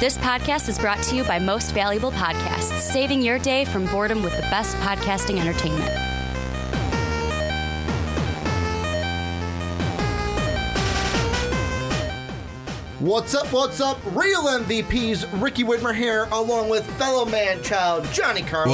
This podcast is brought to you by Most Valuable Podcasts, saving your day from boredom with the best podcasting entertainment. What's up, what's up? Real MVPs, Ricky Widmer here, along with fellow man child Johnny Karlic.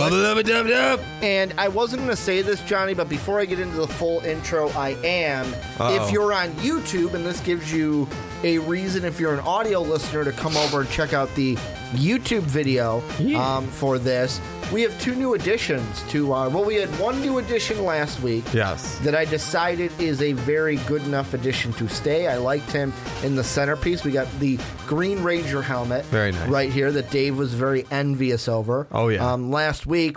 And I wasn't going to say this, Johnny, but before I get into the full intro, I am. Uh-oh. If you're on YouTube, and this gives you a reason, if you're an audio listener, to come over and check out the YouTube video um, for this, we have two new additions to our. Well, we had one new addition last week Yes. that I decided is a very good enough addition to stay. I liked him in the centerpiece. We got the Green Ranger helmet Very nice. right here that Dave was very envious over. Oh, yeah. Um, last week.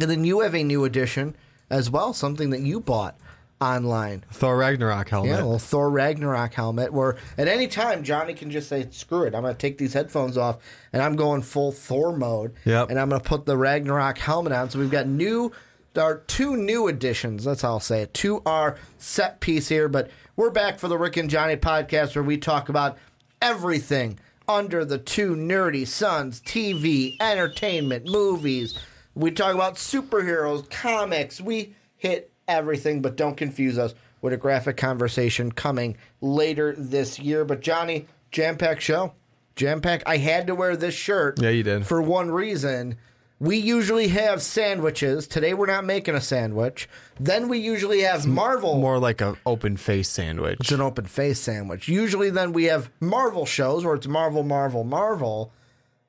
And then you have a new addition as well, something that you bought online. Thor Ragnarok helmet. Yeah, a little Thor Ragnarok helmet where at any time Johnny can just say, screw it, I'm going to take these headphones off and I'm going full Thor mode. Yep. And I'm going to put the Ragnarok helmet on. So we've got new, there are two new additions, that's how I'll say it, to our set piece here. But we're back for the Rick and Johnny podcast where we talk about everything under the two nerdy suns TV, entertainment, movies. We talk about superheroes, comics. We hit everything, but don't confuse us with a graphic conversation coming later this year. But Johnny, jam pack show. Jam pack. I had to wear this shirt. Yeah, you did. For one reason. We usually have sandwiches. Today we're not making a sandwich. Then we usually have Marvel. More like an open face sandwich. It's an open face sandwich. Usually then we have Marvel shows where it's Marvel, Marvel, Marvel.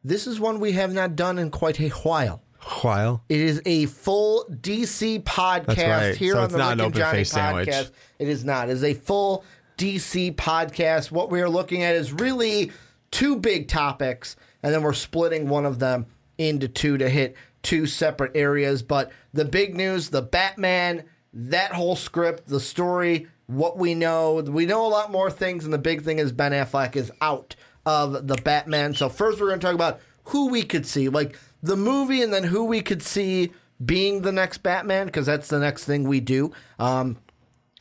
This is one we have not done in quite a while. While. It is a full DC podcast right. here So on the not and open Johnny face sandwich. podcast. It is not. It is a full DC podcast. What we are looking at is really two big topics, and then we're splitting one of them into two to hit two separate areas. But the big news, the Batman, that whole script, the story, what we know, we know a lot more things, and the big thing is Ben Affleck is out of the Batman. So first we're going to talk about who we could see, like the movie, and then who we could see being the next Batman, because that's the next thing we do. Um,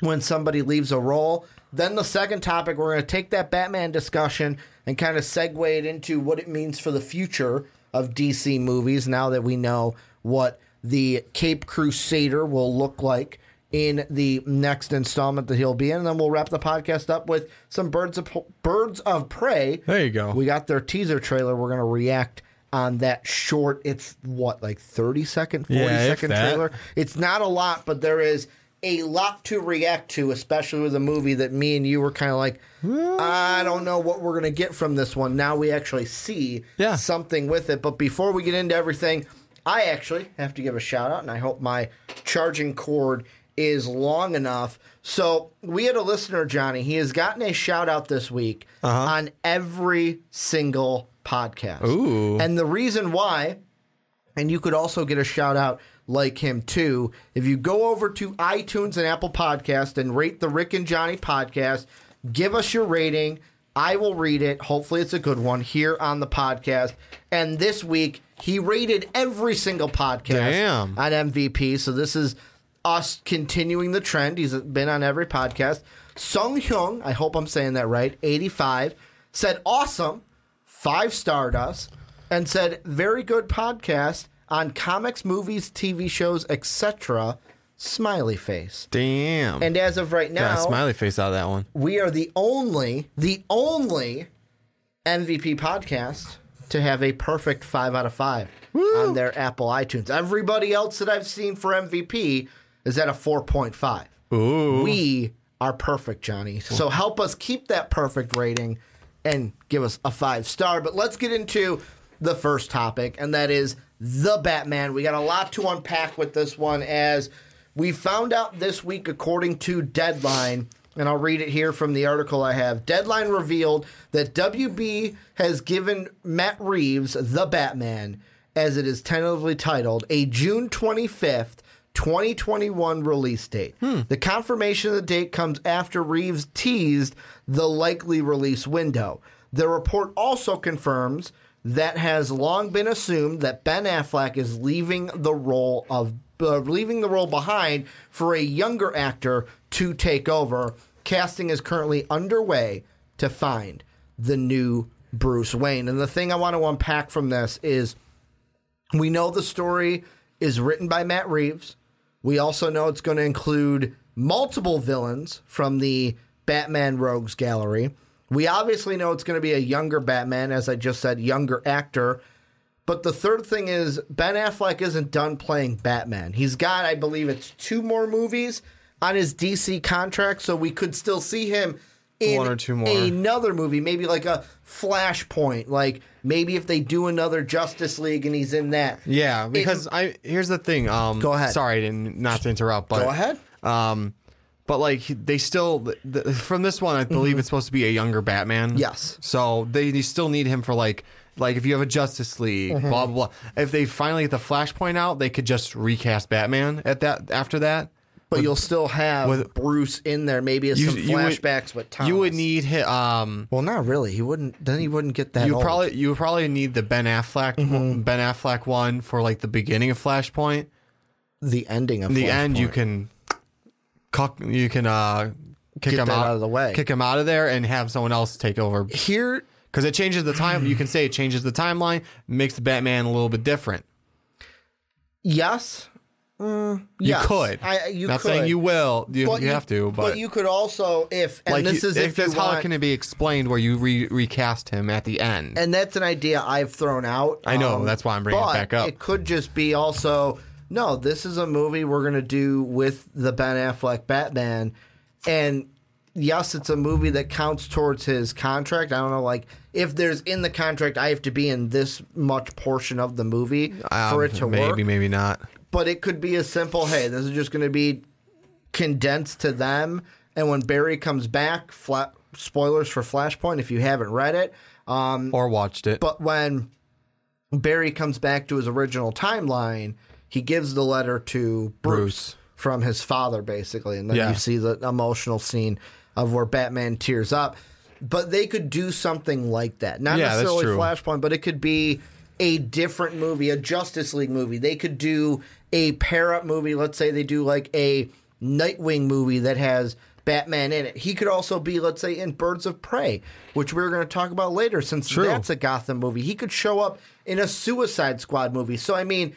when somebody leaves a role. Then the second topic, we're going to take that Batman discussion and kind of segue it into what it means for the future of DC movies now that we know what the Cape Crusader will look like in the next installment that he'll be in. And then we'll wrap the podcast up with some birds of birds of prey. There you go. We got their teaser trailer. We're going to react on that short. It's what like 30 second, 40 Yeah, second trailer. It's not a lot, but there is a lot to react to, especially with a movie that me and you were kind of like, I don't know what we're going to get from this one. Now we actually see Yeah. something with it. But before we get into everything, I actually have to give a shout out, and I hope my charging cord is long enough. So we had a listener, Johnny. He has gotten a shout out this week uh-huh. on every single podcast. Ooh. And the reason why and you could also get a shout out like him too. If you go over to iTunes and Apple Podcast and rate the Rick and Johnny podcast, give us your rating. I will read it. Hopefully, it's a good one here on the podcast. And this week, he rated every single podcast Damn. on MVP. So this is us continuing the trend. He's been on every podcast. Sung Hyung, I hope I'm saying that right, 85, said awesome, five starred us, and said very good podcast on comics, movies, TV shows, etc. Smiley face. Damn. And as of right Got a now, smiley face out of that one. we are the only, the only MVP podcast to have a perfect five out of five on their Apple iTunes. Everybody else that I've seen for MVP is at a 4.5. Ooh. We are perfect, Johnny. So help us keep that perfect rating and give us a five star. But let's get into the first topic, and that is the Batman. We got a lot to unpack with this one as we found out this week, according to Deadline, and I'll read it here from the article I have. Deadline revealed that WB has given Matt Reeves, the Batman, as it is tentatively titled, a June 25th, 2021 release date. The confirmation of the date comes after Reeves teased the likely release window. The report also confirms that has long been assumed that Ben Affleck is leaving the role of uh, leaving the role behind for a younger actor to take over. Casting is currently underway to find the new Bruce Wayne. And the thing I want to unpack from this is we know the story is written by Matt Reeves. We also know it's going to include multiple villains from the Batman Rogues Gallery. We obviously know it's going to be a younger Batman, as I just said, younger actor. But the third thing is Ben Affleck isn't done playing Batman. He's got, I believe, it's two more movies on his DC contract, so we could still see him in One or two more. another movie, maybe like a Flashpoint. Like maybe if they do another Justice League and he's in that. Yeah, because I here's the thing. Um, Go ahead. Sorry, and not to interrupt, but Go ahead. Um, but like they still the, from this one, I believe it's supposed to be a younger Batman. Mm-hmm. Yes. So they, they still need him for like like if you have a Justice League, Mm-hmm. blah blah blah. If they finally get the Flashpoint out, they could just recast Batman at that after that. But you'll still have with- Bruce in there, maybe as some would- flashbacks with Thomas. You would need hi- um. Well, not really. He wouldn't. Then he wouldn't get that. You old. probably you would probably need the Ben Affleck Mm-hmm. Ben Affleck one for like the beginning of Flashpoint. the ending of the end you can cuck, you can uh kick Get him out, out of the way. kick him out of there and have someone else take over here. because it changes the time you can say it changes the timeline makes the batman a little bit different Yes, you yes. could I, you not could. saying you will you, But you have to but, you could also, if and like this you- is if, if, you how want, it can be explained where you re- recast him at the end and that's an idea I've thrown out. um, I know, that's why I'm bringing it back up. It could just be also no. This is a movie we're gonna do with the Ben Affleck Batman, and yes, it's a movie that counts towards his contract. I don't know, like if there's in the contract, I have to be in this much portion of the movie Um, for it to maybe work. Maybe, maybe not But it could be a simple, hey, this is just going to be condensed to them. And when Barry comes back, fla- spoilers for Flashpoint if you haven't read it. Um, or watched it but when Barry comes back to his original timeline, he gives the letter to Bruce, Bruce. from his father, basically. And then Yeah. you see the emotional scene of where Batman tears up. But they could do something like that. Not Yeah, necessarily. Flashpoint, but it could be a different movie, a Justice League movie. They could do a pair up movie. Let's say they do like a Nightwing movie that has Batman in it. He could also be, let's say, in Birds of Prey, which we are going to talk about later, since True. that's a Gotham movie. He could show up in a Suicide Squad movie. So, I mean,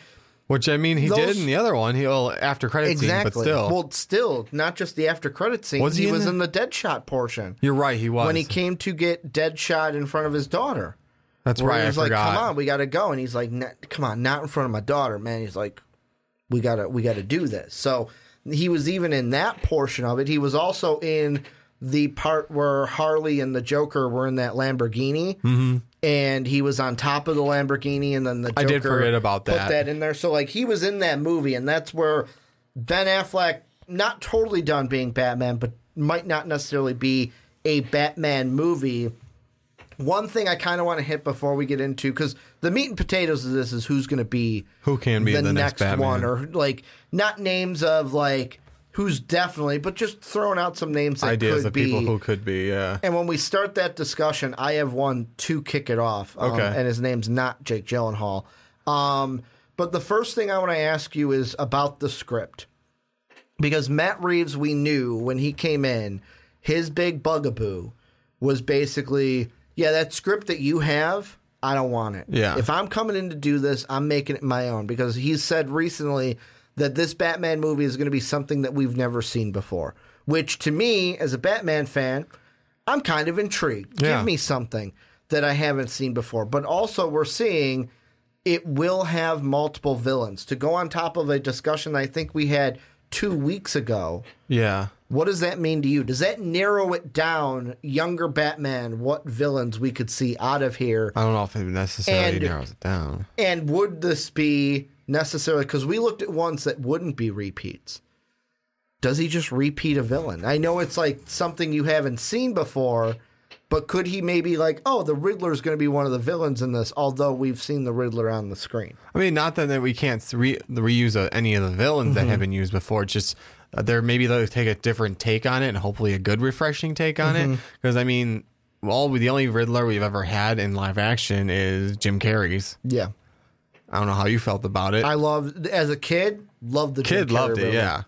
which i mean he did in the other one he'll after credit exactly. scene but still Well, still, not just the after credit scene. Was he he in was the- in the Deadshot portion. you're right he was When he came to get Deadshot in front of his daughter. that's Where right he i was like, forgot "Come on, we got to go," and he's like, "Come on, not in front of my daughter, man." He's like, "We gotta, we gotta do this." So he was even in that portion of it. He was also in the part where Harley and the Joker were in that Lamborghini, mm-hmm. and he was on top of the Lamborghini, and then the Joker I did forget about that. put that. that in there. So like he was in that movie, and that's where Ben Affleck not totally done being Batman, but might not necessarily be a Batman movie. One thing I kind of want to hit before we get into because the meat and potatoes of this is who's going to be Who can be the, the next Batman. one, or like not names of like who's definitely, but just throwing out some names that ideas could of be. people who could be yeah and when we start that discussion, I have one to kick it off. Um, Okay. And his name's not Jake Gyllenhaal. Um, but the first thing I want to ask you is about the script. Because Matt Reeves, we knew when he came in, his big bugaboo was basically, yeah, that script that you have, I don't want it. Yeah. If I'm coming in to do this, I'm making it my own. Because he said recently that this Batman movie is going to be something that we've never seen before. Which to me, as a Batman fan, I'm kind of intrigued. Yeah. Give me something that I haven't seen before. But also, we're seeing it will have multiple villains. To go on top of a discussion I think we had two weeks ago, yeah what does that mean to you? Does that narrow it down, younger Batman, what villains we could see out of here? I don't know if it necessarily And- narrows it down. And would this be necessarily, because we looked at ones that wouldn't be repeats. does he just repeat a villain? I know it's like something you haven't seen before, but could he maybe like, oh, the Riddler is going to be one of the villains in this, although we've seen the Riddler on the screen? I mean, not that, that we can't re- reuse uh, any of the villains that have been used before. Just uh, there maybe they'll take a different take on it and hopefully a good, refreshing take on it. Because I mean, all the only Riddler we've ever had in live action is Jim Carrey's. Yeah. I don't know how you felt about it. I loved as a kid, loved the Jim Kid Carrey loved it. Riddler. Yeah,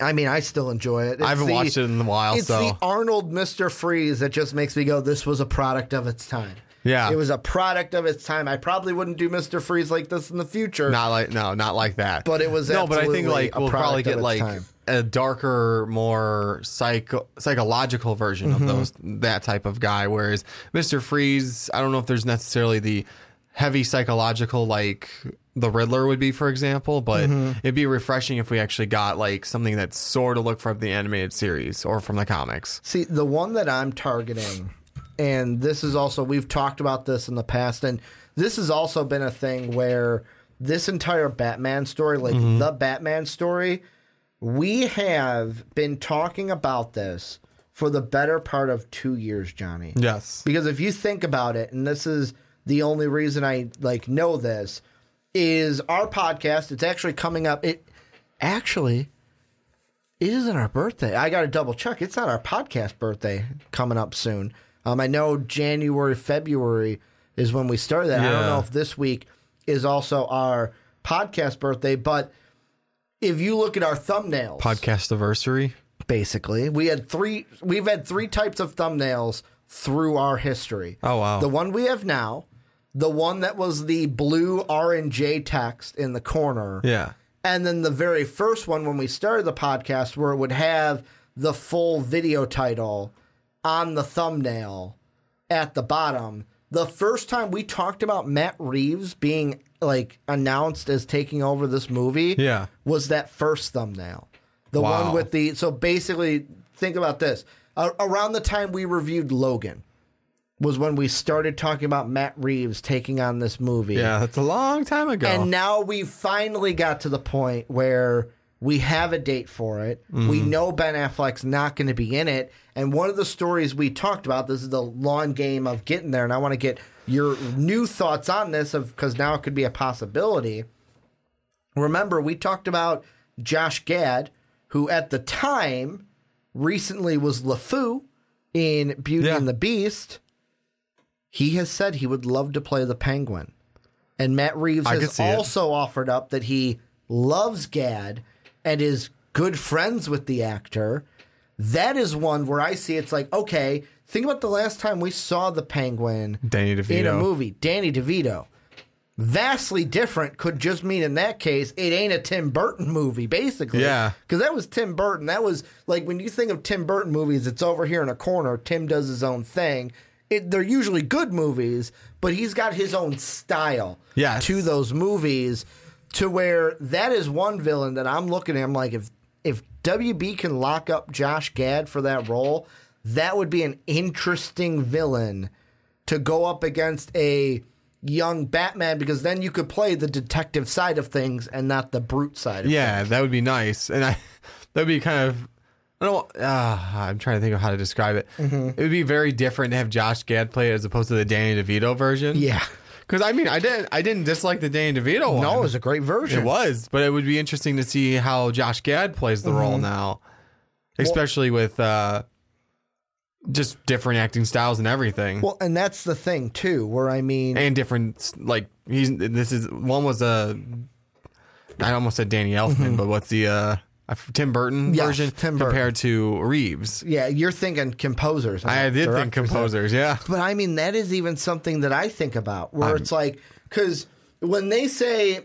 I mean, I still enjoy it. It's I haven't the- watched it in a while. It's so the Arnold Mr. Freeze that just makes me go, this was a product of its time. Yeah. It was a product of its time. I probably wouldn't do Mr. Freeze like this in the future. not like no, not like that. But it was no. But I think like we'll probably get like time. a darker, more psycho psychological version Mm-hmm. of those that type of guy. Whereas Mister Freeze, I don't know if there's necessarily the heavy psychological like the Riddler would be, for example. But Mm-hmm. it'd be refreshing if we actually got like something that sort of looked from the animated series or from the comics. See, the one that I'm targeting, and this is also, we've talked about this in the past, and this has also been a thing where this entire Batman story, like Mm-hmm. the Batman story, we have been talking about this for the better part of two years, Johnny. Yes. Because if you think about it, and this is the only reason I like know this, is our podcast. It's actually coming up. It actually it isn't our birthday. I got to double check. It's not our podcast birthday coming up soon. Um, I know January, February is when we started that. I don't know if this week is also our podcast birthday, but if you look at our thumbnails, Podcast anniversary. basically. We had three. We've had three types of thumbnails through our history. Oh, wow. The one we have now, the one that was the blue R and J text in the corner, Yeah. and then the very first one when we started the podcast, where it would have the full video title on the thumbnail at the bottom. The first time we talked about Matt Reeves being like announced as taking over this movie, Yeah. was that first thumbnail. The Wow. one with the so basically think about this. A- around the time we reviewed Logan was when we started talking about Matt Reeves taking on this movie. Yeah, that's a long time ago. And now we finally got to the point where we have a date for it. We mm-hmm. know Ben Affleck's not going to be in it. And one of the stories we talked about, this is the long game of getting there, and I want to get your new thoughts on this of because now it could be a possibility. Remember, we talked about Josh Gad, who at the time recently was LeFou in Beauty Yeah. and the Beast. He has said he would love to play the Penguin. And Matt Reeves I has see it. also offered up that he loves Gad and is good friends with the actor. That is one where I see it's like, okay, think about the last time we saw the Penguin Danny DeVito. in a movie. Danny DeVito. Vastly different could just mean in that case it ain't a Tim Burton movie, basically. Yeah. Because that was Tim Burton. That was like when you think of Tim Burton movies, it's over here in a corner. Tim does his own thing. It, they're usually good movies, but he's got his own style Yes. to those movies to where that is one villain that I'm looking at. I'm like, if if WB can lock up Josh Gad for that role, that would be an interesting villain to go up against a young Batman because then you could play the detective side of things and not the brute side. Of Yeah, that would be nice, and I that would be kind of. I don't. Uh, I'm trying to think of how to describe it. Mm-hmm. It would be very different to have Josh Gad play it as opposed to the Danny DeVito version. Yeah. Because I mean, I didn't. I didn't dislike the Danny DeVito one. No, it was a great version. It was, but it would be interesting to see how Josh Gad plays the Mm-hmm. role now, especially with uh, just different acting styles and everything, Well, and that's the thing too, where I mean, and different like he's. This is one was a. I almost said Danny Elfman, but what's the uh, Tim Burton. Yes, version Tim Burton. compared to Reeves? yeah, you're thinking composers. I did think composers, yeah. But I mean, that is even something that I think about where it's like, because when they say,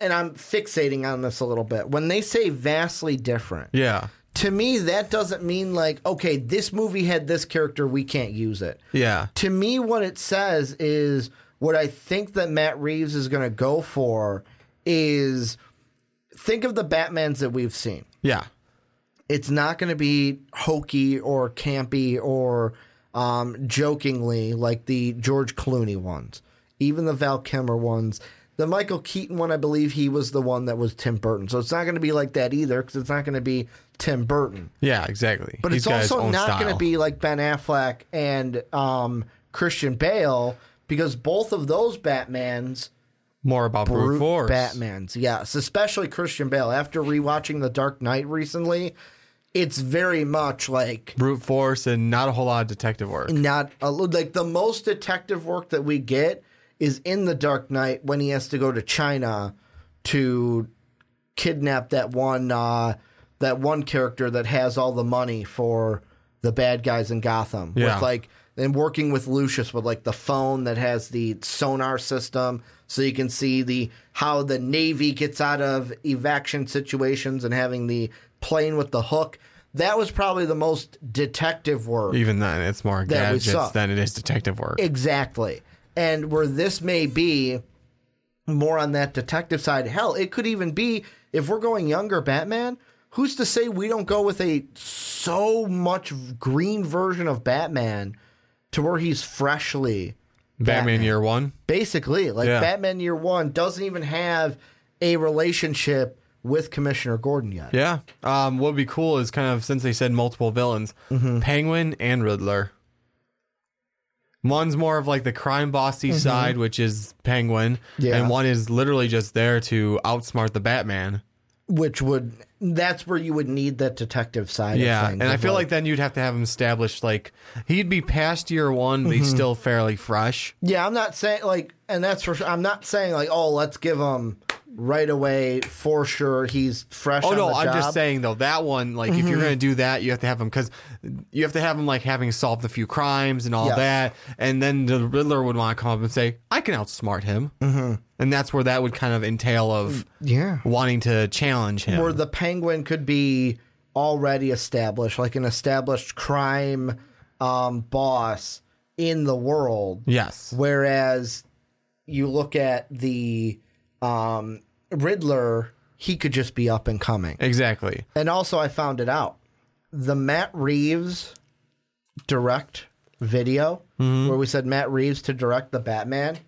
and I'm fixating on this a little bit, when they say vastly different, Yeah. to me, that doesn't mean like, okay, this movie had this character, we can't use it. Yeah. To me, what it says is what I think that Matt Reeves is going to go for is think of the Batmans that we've seen Yeah. it's not going to be hokey or campy or um, jokingly like the George Clooney ones, even the Val Kilmer ones. The Michael Keaton one, I believe he was the one that was Tim Burton. So it's not going to be like that either because it's not going to be Tim Burton. Yeah, exactly. But He's it's also not going to be like Ben Affleck and um, Christian Bale because both of those Batmans more about brute brute force. Batmans. Yes, especially Christian Bale. After rewatching The Dark Knight recently, it's very much like brute force, and not a whole lot of detective work. not a, like the most detective work that we get is in The Dark Knight when he has to go to China to kidnap that one uh, that one character that has all the money for the bad guys in Gotham. Yeah. With like and working with Lucius with like the phone that has the sonar system so you can see the how the navy gets out of evacuation situations and having the plane with the hook. That was probably the most detective work. Even then, it's more That we saw. gadgets than it is detective work. Exactly. And where this may be more on that detective side, hell, it could even be if we're going younger Batman, who's to say we don't go with a so much green version of Batman to where he's freshly Batman, Batman. Year One. basically like Yeah. Batman Year 1 doesn't even have a relationship with Commissioner Gordon yet. Yeah. Um, what would be cool is kind of since they said multiple villains, Mm-hmm. Penguin and Riddler. One's more of like the crime bossy side, which is Penguin, Mm-hmm. Yeah. and one is literally just there to outsmart the Batman. Which would that's where you would need that detective side Yeah, of things. and I feel like then you'd have to have him established like he'd be past year one, but Mm-hmm. he's still fairly fresh. Yeah, I'm not saying like, and that's for sure. I'm not saying like, oh, let's give him right away for sure. He's fresh. Oh on no, I'm job. Mm-hmm. just saying though that one like if you're gonna do that, you have to have him because you have to have him like having solved a few crimes and all Yes. that, and then the Riddler would want to come up and say, "I can outsmart him," mm-hmm. and that's where that would kind of entail of Yeah. wanting to challenge him. Where the Penguin could be already established, like an established crime um, boss in the world. yes, Whereas you look at the um, Riddler, he could just be up and coming. exactly. And also, I found it out. The Matt Reeves direct video, mm-hmm. where we said Matt Reeves to direct the Batman,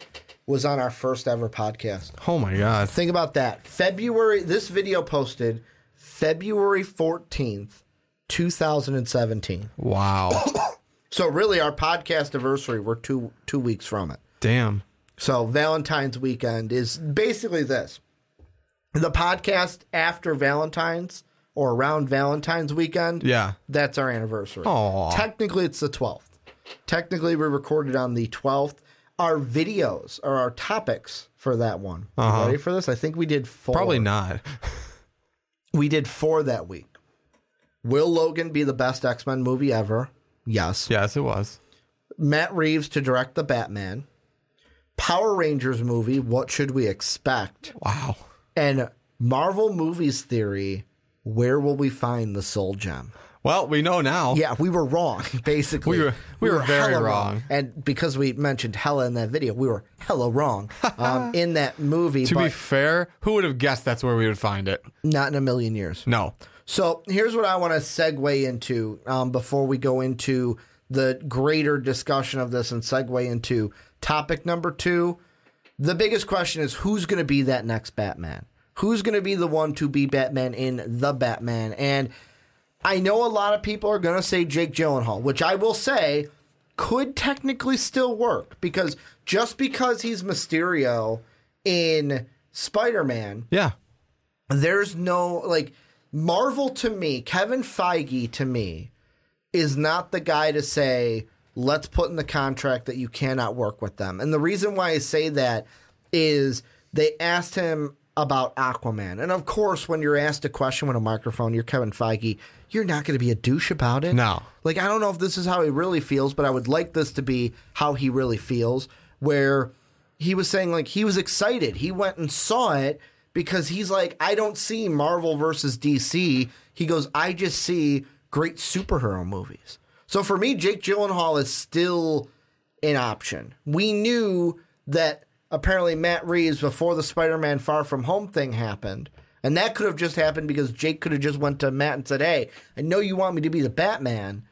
was on our first ever podcast. Oh my god, Think about that. February, this video posted February 14th, 2017. wow, So, really, our podcast anniversary, we're two, two weeks from it. damn. So Valentine's weekend is basically this. The podcast after Valentine's or around Valentine's weekend. Yeah. That's our anniversary. Aw. Technically it's the 12th. Technically we recorded on the 12th. Our videos are our topics for that one. You Ready for this? I think we did four. Uh-huh. Probably not. We did four that week. Will Logan be the best X-Men movie ever? Yes. yes, it was. Matt Reeves to direct the Batman. Power Rangers movie, what should we expect? Wow. And Marvel movies theory, where will we find the soul gem? Well, we know now. Yeah, we were wrong, basically. We were- we were very hella wrong. And because we mentioned hella in that video, we were hella wrong um, in that movie, To be fair, who would have guessed that's where we would find it? not in a million years. No. So here's what I want to segue into um, before we go into the greater discussion of this and segue into topic number two. The biggest question is who's going to be that next Batman? Who's going to be the one to be Batman in The Batman? And I know a lot of people are going to say Jake Gyllenhaal, which I will say could technically still work because just because he's Mysterio in Spider Man, Yeah. there's no like Marvel to me, Kevin Feige to me is not the guy to say let's put in the contract that you cannot work with them. And the reason why I say that is they asked him about Aquaman. And of course, when you're asked a question with a microphone, you're Kevin Feige, you're not going to be a douche about it. No. Like, I don't know if this is how he really feels, but I would like this to be how he really feels, where he was saying, like, he was excited. He went and saw it because he's like, I don't see Marvel versus DC. He goes, I just see great superhero movies. So for me, Jake Gyllenhaal is still an option. We knew that apparently Matt Reeves before the Spider-Man Far From Home thing happened, and that could have just happened because Jake could have just went to Matt and said, "Hey, I know you want me to be the Batman,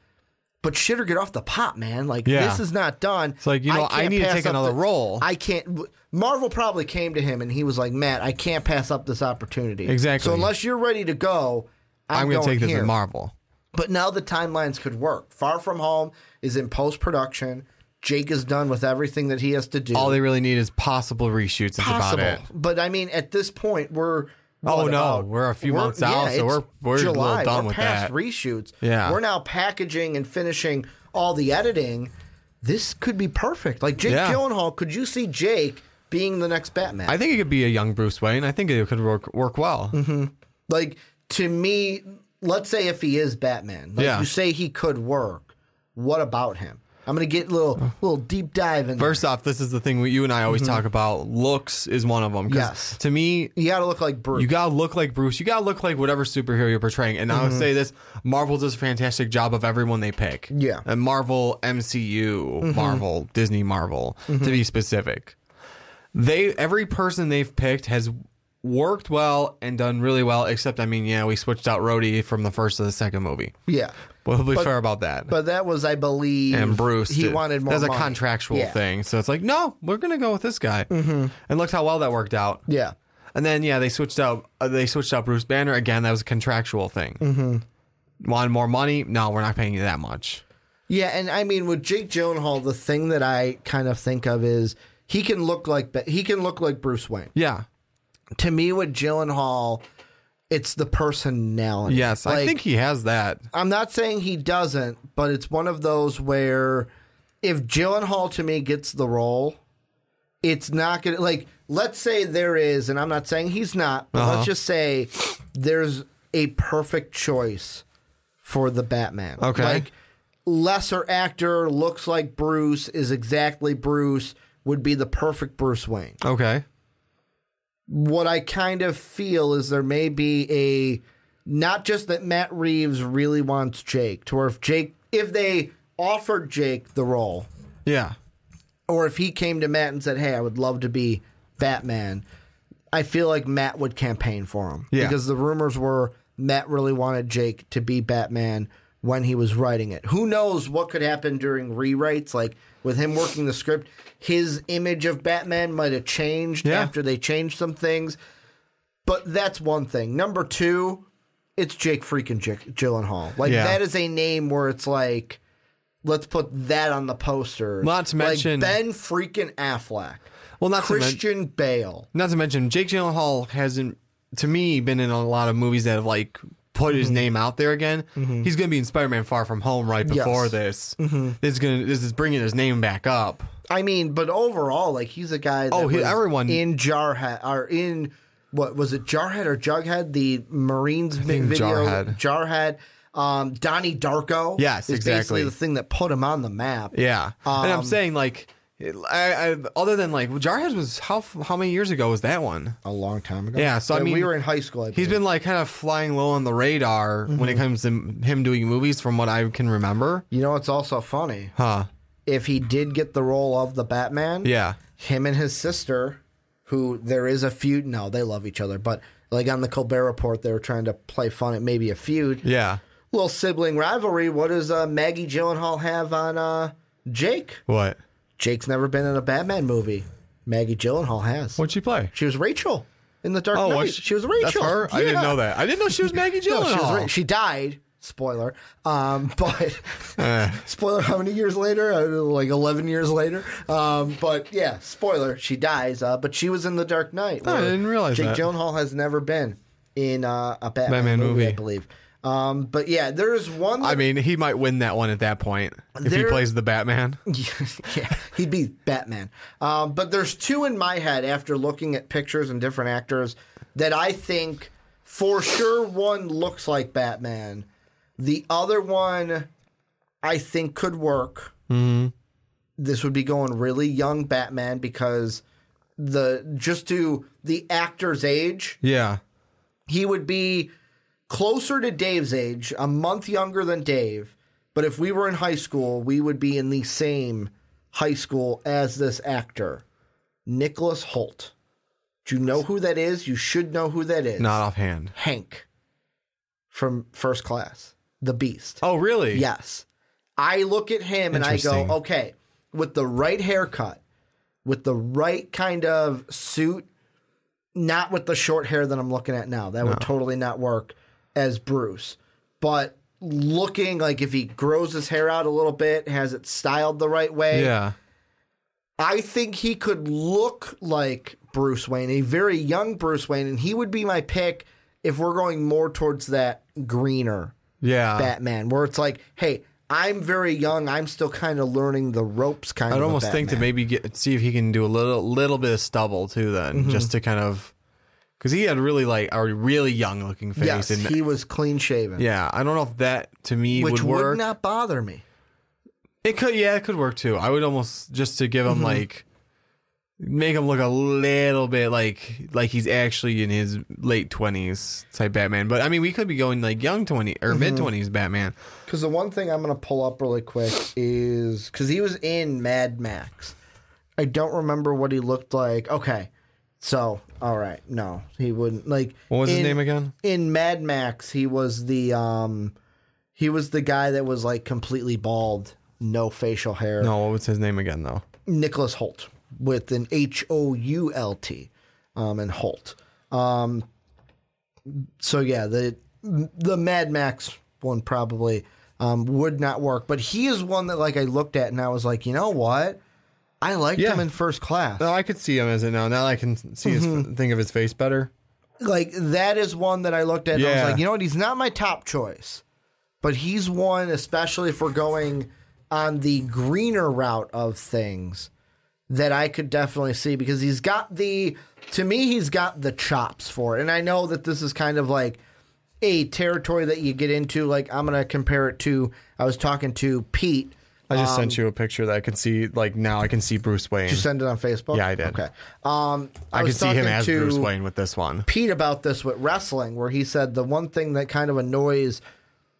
but shit or get off the pot, man. Like Yeah. this is not done. It's like, you know, I can't need to take another the- role. I can't. Marvel probably came to him and he was like, Matt, I can't pass up this opportunity. Exactly. So unless you're ready to go, I'm, I'm, going to take this here. to Marvel. But now the timelines could work. Far From Home is in post production. Jake is done with everything that he has to do. All they really need is possible reshoots. That's possible. about it. But I mean, at this point, we're Oh, no, about- we're a few months out, so we're- we're a little July. done we're with past that. reshoots. Yeah. we're now packaging and finishing all the editing. This could be perfect. Like Jake Yeah. Gyllenhaal, could you see Jake being the next Batman? I think it could be a young Bruce Wayne. I think it could work work well. Mm-hmm. like to me, let's say if he is Batman, like Yeah. you say he could work. What about him? I'm gonna get a little little deep dive in. First off, this is the thing you and I always mm-hmm. talk about. Looks is one of them. Yes. To me, you got to look like Bruce. you gotta look like Bruce. You gotta look like whatever superhero you're portraying. And I would mm-hmm. say this: Marvel does a fantastic job of everyone they pick. Yeah. And Marvel, MCU, mm-hmm. Marvel, Disney, Marvel, to be specific. They every person they've picked has worked well and done really well. Except, I mean, yeah, we switched out Rhodey from the first to the second movie. yeah, We'll be But- fair about that. but that was, I believe, and Bruce, He did- wanted more. That's a contractual Yeah. thing. So it's like, no, we're gonna go with this guy. Mm-hmm. And look how well that worked out. Yeah. And then yeah, they switched out. Uh, they switched out Bruce Banner again. That was a contractual thing. Mm-hmm. Want more money? No, we're not paying you that much. Yeah, and I mean with Jake Gyllenhaal, the thing that I kind of think of is he can look like he can look like Bruce Wayne. Yeah. To me, with Gyllenhaal, it's the personality. Yes, I think he has that. I'm not saying he doesn't, but it's one of those where if Gyllenhaal to me gets the role, it's not gonna like. Let's say there is, and I'm not saying he's not, but Uh-huh. let's just say there's a perfect choice for the Batman. Okay. like lesser actor looks like Bruce is exactly Bruce would be the perfect Bruce Wayne Okay. What I kind of feel is there may be a not just that Matt Reeves really wants Jake, to where if Jake if they offered Jake the role, Yeah. or if he came to Matt and said, Hey, I would love to be Batman, I feel like Matt would campaign for him. Yeah. Because the rumors were Matt really wanted Jake to be Batman when he was writing it. Who knows what could happen during rewrites? Like with him working the script, his image of Batman might have changed Yeah. after they changed some things. But that's one thing. Number two, it's Jake freaking J- Gyllenhaal. Like Yeah. that is a name where it's like, let's put that on the poster. Not to Like mention- Ben freaking Affleck, Well, not to, men- Christian Bale. not to mention Jake Gyllenhaal hasn't, to me, been in a lot of movies that have like put his name out there again. He's going to be in Spider-Man: Far From Home right before Mm-hmm. This. This is going to this is bringing his name back up. I mean, but overall, like he's a guy. That Oh, he- was everyone- in Jarhead or in what was it? Jarhead or Jughead? The Marines video. Jarhead. Jarhead. Um, Donnie Darko. Yes, is exactly. Basically, the thing that put him on the map. Yeah, and I'm Um, saying like, I, I other than like Jarhead was how how many years ago was that one? a long time ago. Yeah, so I mean, we were in high school. I He's been like kind of flying low on the radar when Mm-hmm. it comes to him doing movies, from what I can remember. You know, it's also funny Huh? If he did get the role of the Batman. Yeah. him and his sister, who there is a feud. No, they love each other, but like on the Colbert Report, they were trying to play fun at maybe a feud. Yeah. Little sibling rivalry. What does uh, Maggie Gyllenhaal have on uh, Jake? What? Jake's never been in a Batman movie. Maggie Gyllenhaal has. What'd she play? She was Rachel in the Dark Oh, Knight. was she, was Rachel. That's her. I didn't know that. I didn't know she was Maggie No, Gyllenhaal. she was She died. Spoiler. Um, but Eh. spoiler. How many years later? Uh, like eleven years later. Um, but yeah, spoiler. She dies. Uh, but she was in the Dark Knight. I didn't realize Jake that. Gyllenhaal has never been in uh, a Batman, Batman movie, I believe. Um, but yeah, there is one. I mean, he might win that one at that point if he plays the Batman. yeah, he'd be Batman. Um, but there's two in my head after looking at pictures and different actors that I think for sure one looks like Batman. The other one I think could work. Mm-hmm. This would be going really young Batman because the just to the actor's age, Yeah. he would be closer to Dave's age, a month younger than Dave. But if we were in high school, we would be in the same high school as this actor, Nicholas Hoult. Do you know who that is? You should know who that is. Not offhand. Hank from First Class, the Beast. Oh, really? Yes. I look at him and I go, okay, with the right haircut, with the right kind of suit, not with the short hair that I'm looking at now. That would totally not work as Bruce. But looking like if he grows his hair out a little bit, has it styled the right way, Yeah. I think he could look like Bruce Wayne, a very young Bruce Wayne, and he would be my pick if we're going more towards that greener Yeah. Batman, where it's like, hey, I'm very young, I'm still kind of learning the ropes. Kind I'd of. a almost think to maybe get see if he can do a little little bit of stubble too, then Mm-hmm. just to kind of because he had really like a really young looking face. yes, and he was clean shaven, yeah, I don't know if that to me which would work. not bother me. It could, yeah, it could work too. I would almost just to give him Mm-hmm. like make him look a little bit like like he's actually in his late twenties type Batman. But I mean, we could be going like young twenty or Mm-hmm. mid twenties Batman. Because the one thing I'm going to pull up really quick is because he was in Mad Max. I don't remember what he looked like. Okay. So, all right. No, he wouldn't. Like, What was his name again? In Mad Max, he was the um, he was the guy that was like completely bald, no facial hair. No, what was his name again though? Nicholas Hoult with an H O U L T, um, and Hoult. Um, so yeah, the the Mad Max one probably um, would not work, but he is one that like I looked at and I was like, you know what, I liked Yeah. him in first class. No, I could see him as it now. Now I can see his Mm-hmm. think of his face better. like that is one that I looked at and I was Yeah. like, you know what, he's not my top choice, but he's one, especially if we're going on the greener route of things, that I could definitely see because he's got the, to me, he's got the chops for it. And I know that this is kind of like a territory that you get into. Like, I'm going to compare it to, I was talking to Pete. I just sent you a picture that I can see. Like now, I can see Bruce Wayne. Did you send it on Facebook? Yeah, I did. Okay. Um, I, was can see him as Bruce Wayne with this one. Pete about this with wrestling, where he said the one thing that kind of annoys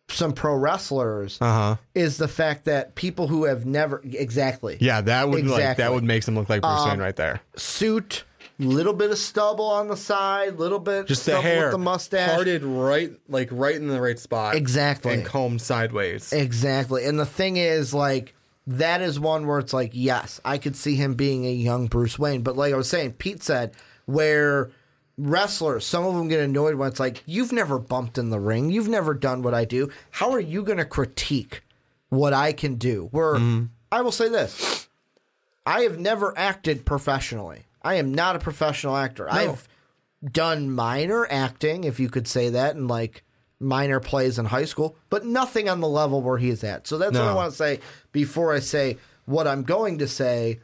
some pro wrestlers Uh huh. is the fact that people who have never exactly Yeah, that would like Exactly. Um, that would make him look like Bruce Wayne right there. suit, little bit of stubble on the side, little bit Just the hair, with the mustache, parted right, like right in the right spot, Exactly. and combed sideways. Exactly. And the thing is, like, that is one where it's like, yes, I could see him being a young Bruce Wayne. But like I was saying, Pete said, where wrestlers, some of them get annoyed when it's like, you've never bumped in the ring, you've never done what I do. How are you going to critique what I can do? Where I will say this I have never acted professionally. I am not a professional actor. I've done minor acting, if you could say that, and like minor plays in high school, but nothing on the level where he is at. So that's what I want to say before I say what I'm going to say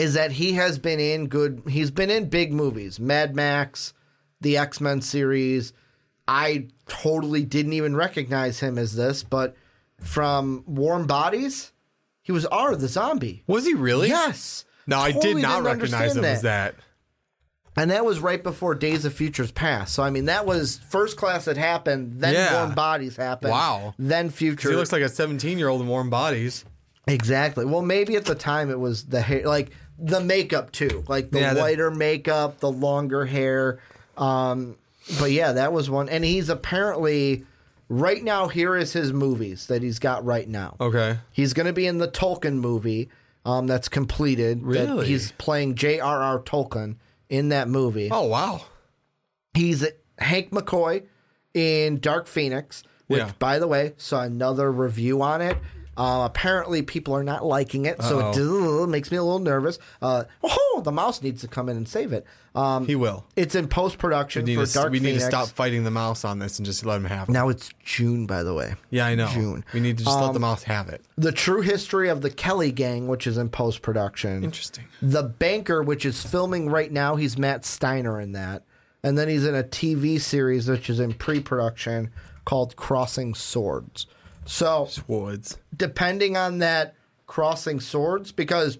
is that he has been in good he's been in big movies. Mad Max, the X-Men series. I totally didn't even recognize him as this, but from Warm Bodies, he was R the zombie. Was he really? Yes. No, I did Totally not recognize him understand as that. And that was right before Days of Futures Past. So I mean, that was first class that happened, then Yeah. Warm Bodies happened. Wow. Then Future. He looks like a 17 year old in warm bodies. exactly. Well, maybe at the time it was the hair, like the makeup too, like the Yeah, that- whiter makeup, the longer hair. Um, but yeah, that was one. And he's apparently right now. Here is his movies that he's got right now. Okay. He's going to be in the Tolkien movie um, that's completed. that Really? he's playing J.R.R. Tolkien in that movie. Oh wow. He's Hank McCoy in Dark Phoenix, which, Yeah. by the way, saw another review on it. Uh, apparently, people are not liking it, so it Uh-oh. makes me a little nervous. Uh, oh, the mouse needs to come in and save it. Um, He will. it's in post production We for need, to, Dark we need to stop fighting the mouse on this and just let him have it. Now it's June, by the way. yeah, I know. June. We need to just let the Um, mouse have it. The true history of the Kelly Gang, which is in post production. Interesting. The Banker, which is filming right now, he's Matt Steiner in that. And then he's in a TV series which is in pre production called Crossing Swords. So, swords. depending on that Crossing Swords, because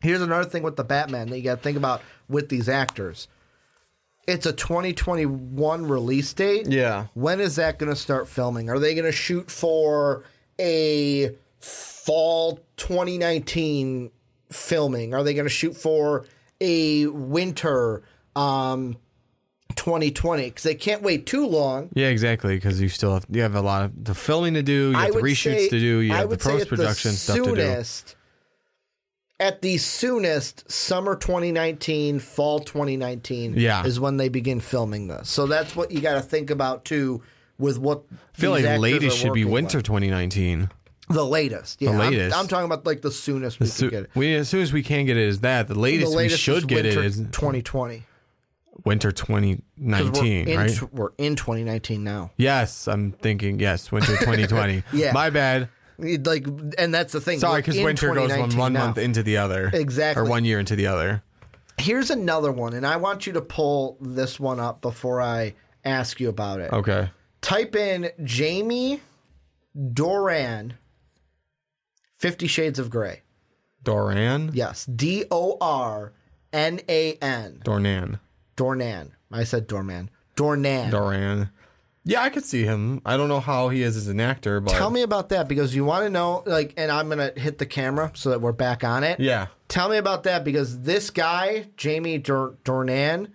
here's another thing with the Batman that you got to think about with these actors. It's a 2021 release date. Yeah. When is that going to start filming? Are they going to shoot for a fall 2019 filming? Are they going to shoot for a winter um, 2020 because they can't wait too long. Yeah, exactly. Because you still have you have a lot of the filming to do. You have the reshoots say- to do. You have the would say at post production stuff to do. soonest, At the soonest, summer 2019, fall 2019 Yeah. is when they begin filming this. So that's what you got to think about too with what I feel like latest should be winter with. 2019. The latest. Yeah, I'm- latest. I'm, talking about like the soonest we As, can get it. we, as soon as we can get it is that. The latest, the latest we should get it is 2020. Winter 'Cause we're 2019, in, right? We're in 2019 now. Yes, I'm thinking yes, winter 2020. Yeah. my bad. Like, and that's the thing. Sorry, because winter goes one, one month into the other. Exactly. Or one year into the other. Here's another one, and I want you to pull this one up before I ask you about it. Okay. Type in Jamie Doran, Fifty Shades of Grey. Doran? Yes, D O R N A N. Dornan. Dornan. I said Dorman. Dornan. Doran. Yeah, I could see him. I don't know how he is as an actor, but Tell me about that because you want to know, like, and I'm gonna hit the camera so that we're back on it. Yeah. Tell me about that because this guy, Jamie Dor- Dornan,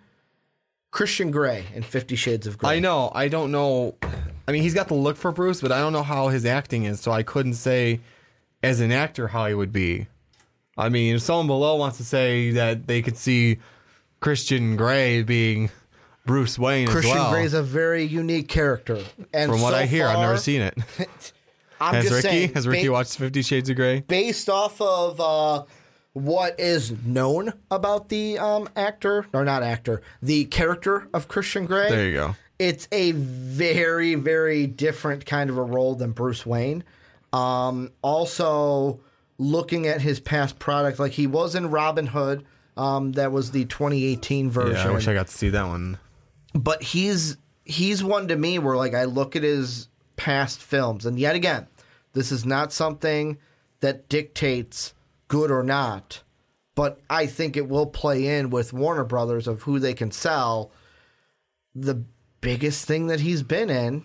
Christian Grey in Fifty Shades of Grey. I know. I don't know. I mean, he's got the look for Bruce, but I don't know how his acting is, so I couldn't say as an actor how he would be. I mean, if someone below wants to say that they could see Christian Grey being Bruce Wayne Christian as well, Grey's a very unique character, and from what so I hear, I've never seen it. I'm Has just Ricky? saying, Has Ricky ba- watched Fifty Shades of Grey? based off of uh, what is known about the um, actor or not actor, the character of Christian Grey. There you go. It's a very, very different kind of a role than Bruce Wayne. Um, also, looking at his past product, like he was in Robin Hood. Um, that was the 2018 version. Yeah, I wish I got to see that one. but he's he's one to me where like I look at his past films, and yet again, this is not something that dictates good or not, but I think it will play in with Warner Brothers of who they can sell. The biggest thing that he's been in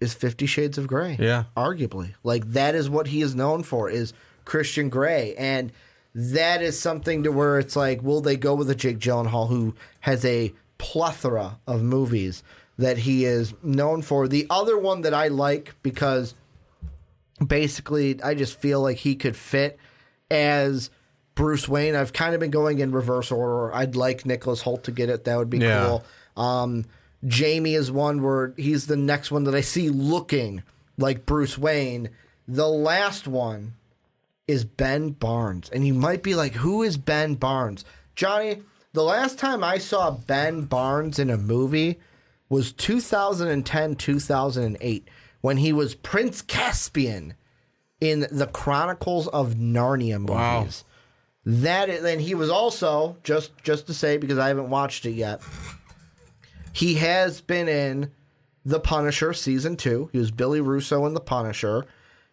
is Fifty Shades of Grey. Yeah. arguably, like that is what he is known for is Christian Grey, and that is something to where it's like, will they go with a Jake Gyllenhaal who has a plethora of movies that he is known for? The other one that I like because basically I just feel like he could fit as Bruce Wayne. I've kind of been going in reverse order. I'd like Nicholas Hoult to get it. That would be Yeah. cool. Um, Jamie is one where he's the next one that I see looking like Bruce Wayne. The last one is Ben Barnes. And you might be like, who is Ben Barnes? Johnny, the last time I saw Ben Barnes in a movie was 2010, 2008, when he was Prince Caspian in the Chronicles of Narnia movies. Wow. That is, and he was also just just to say because I haven't watched it yet. He has been in The Punisher season two. He was Billy Russo in The Punisher.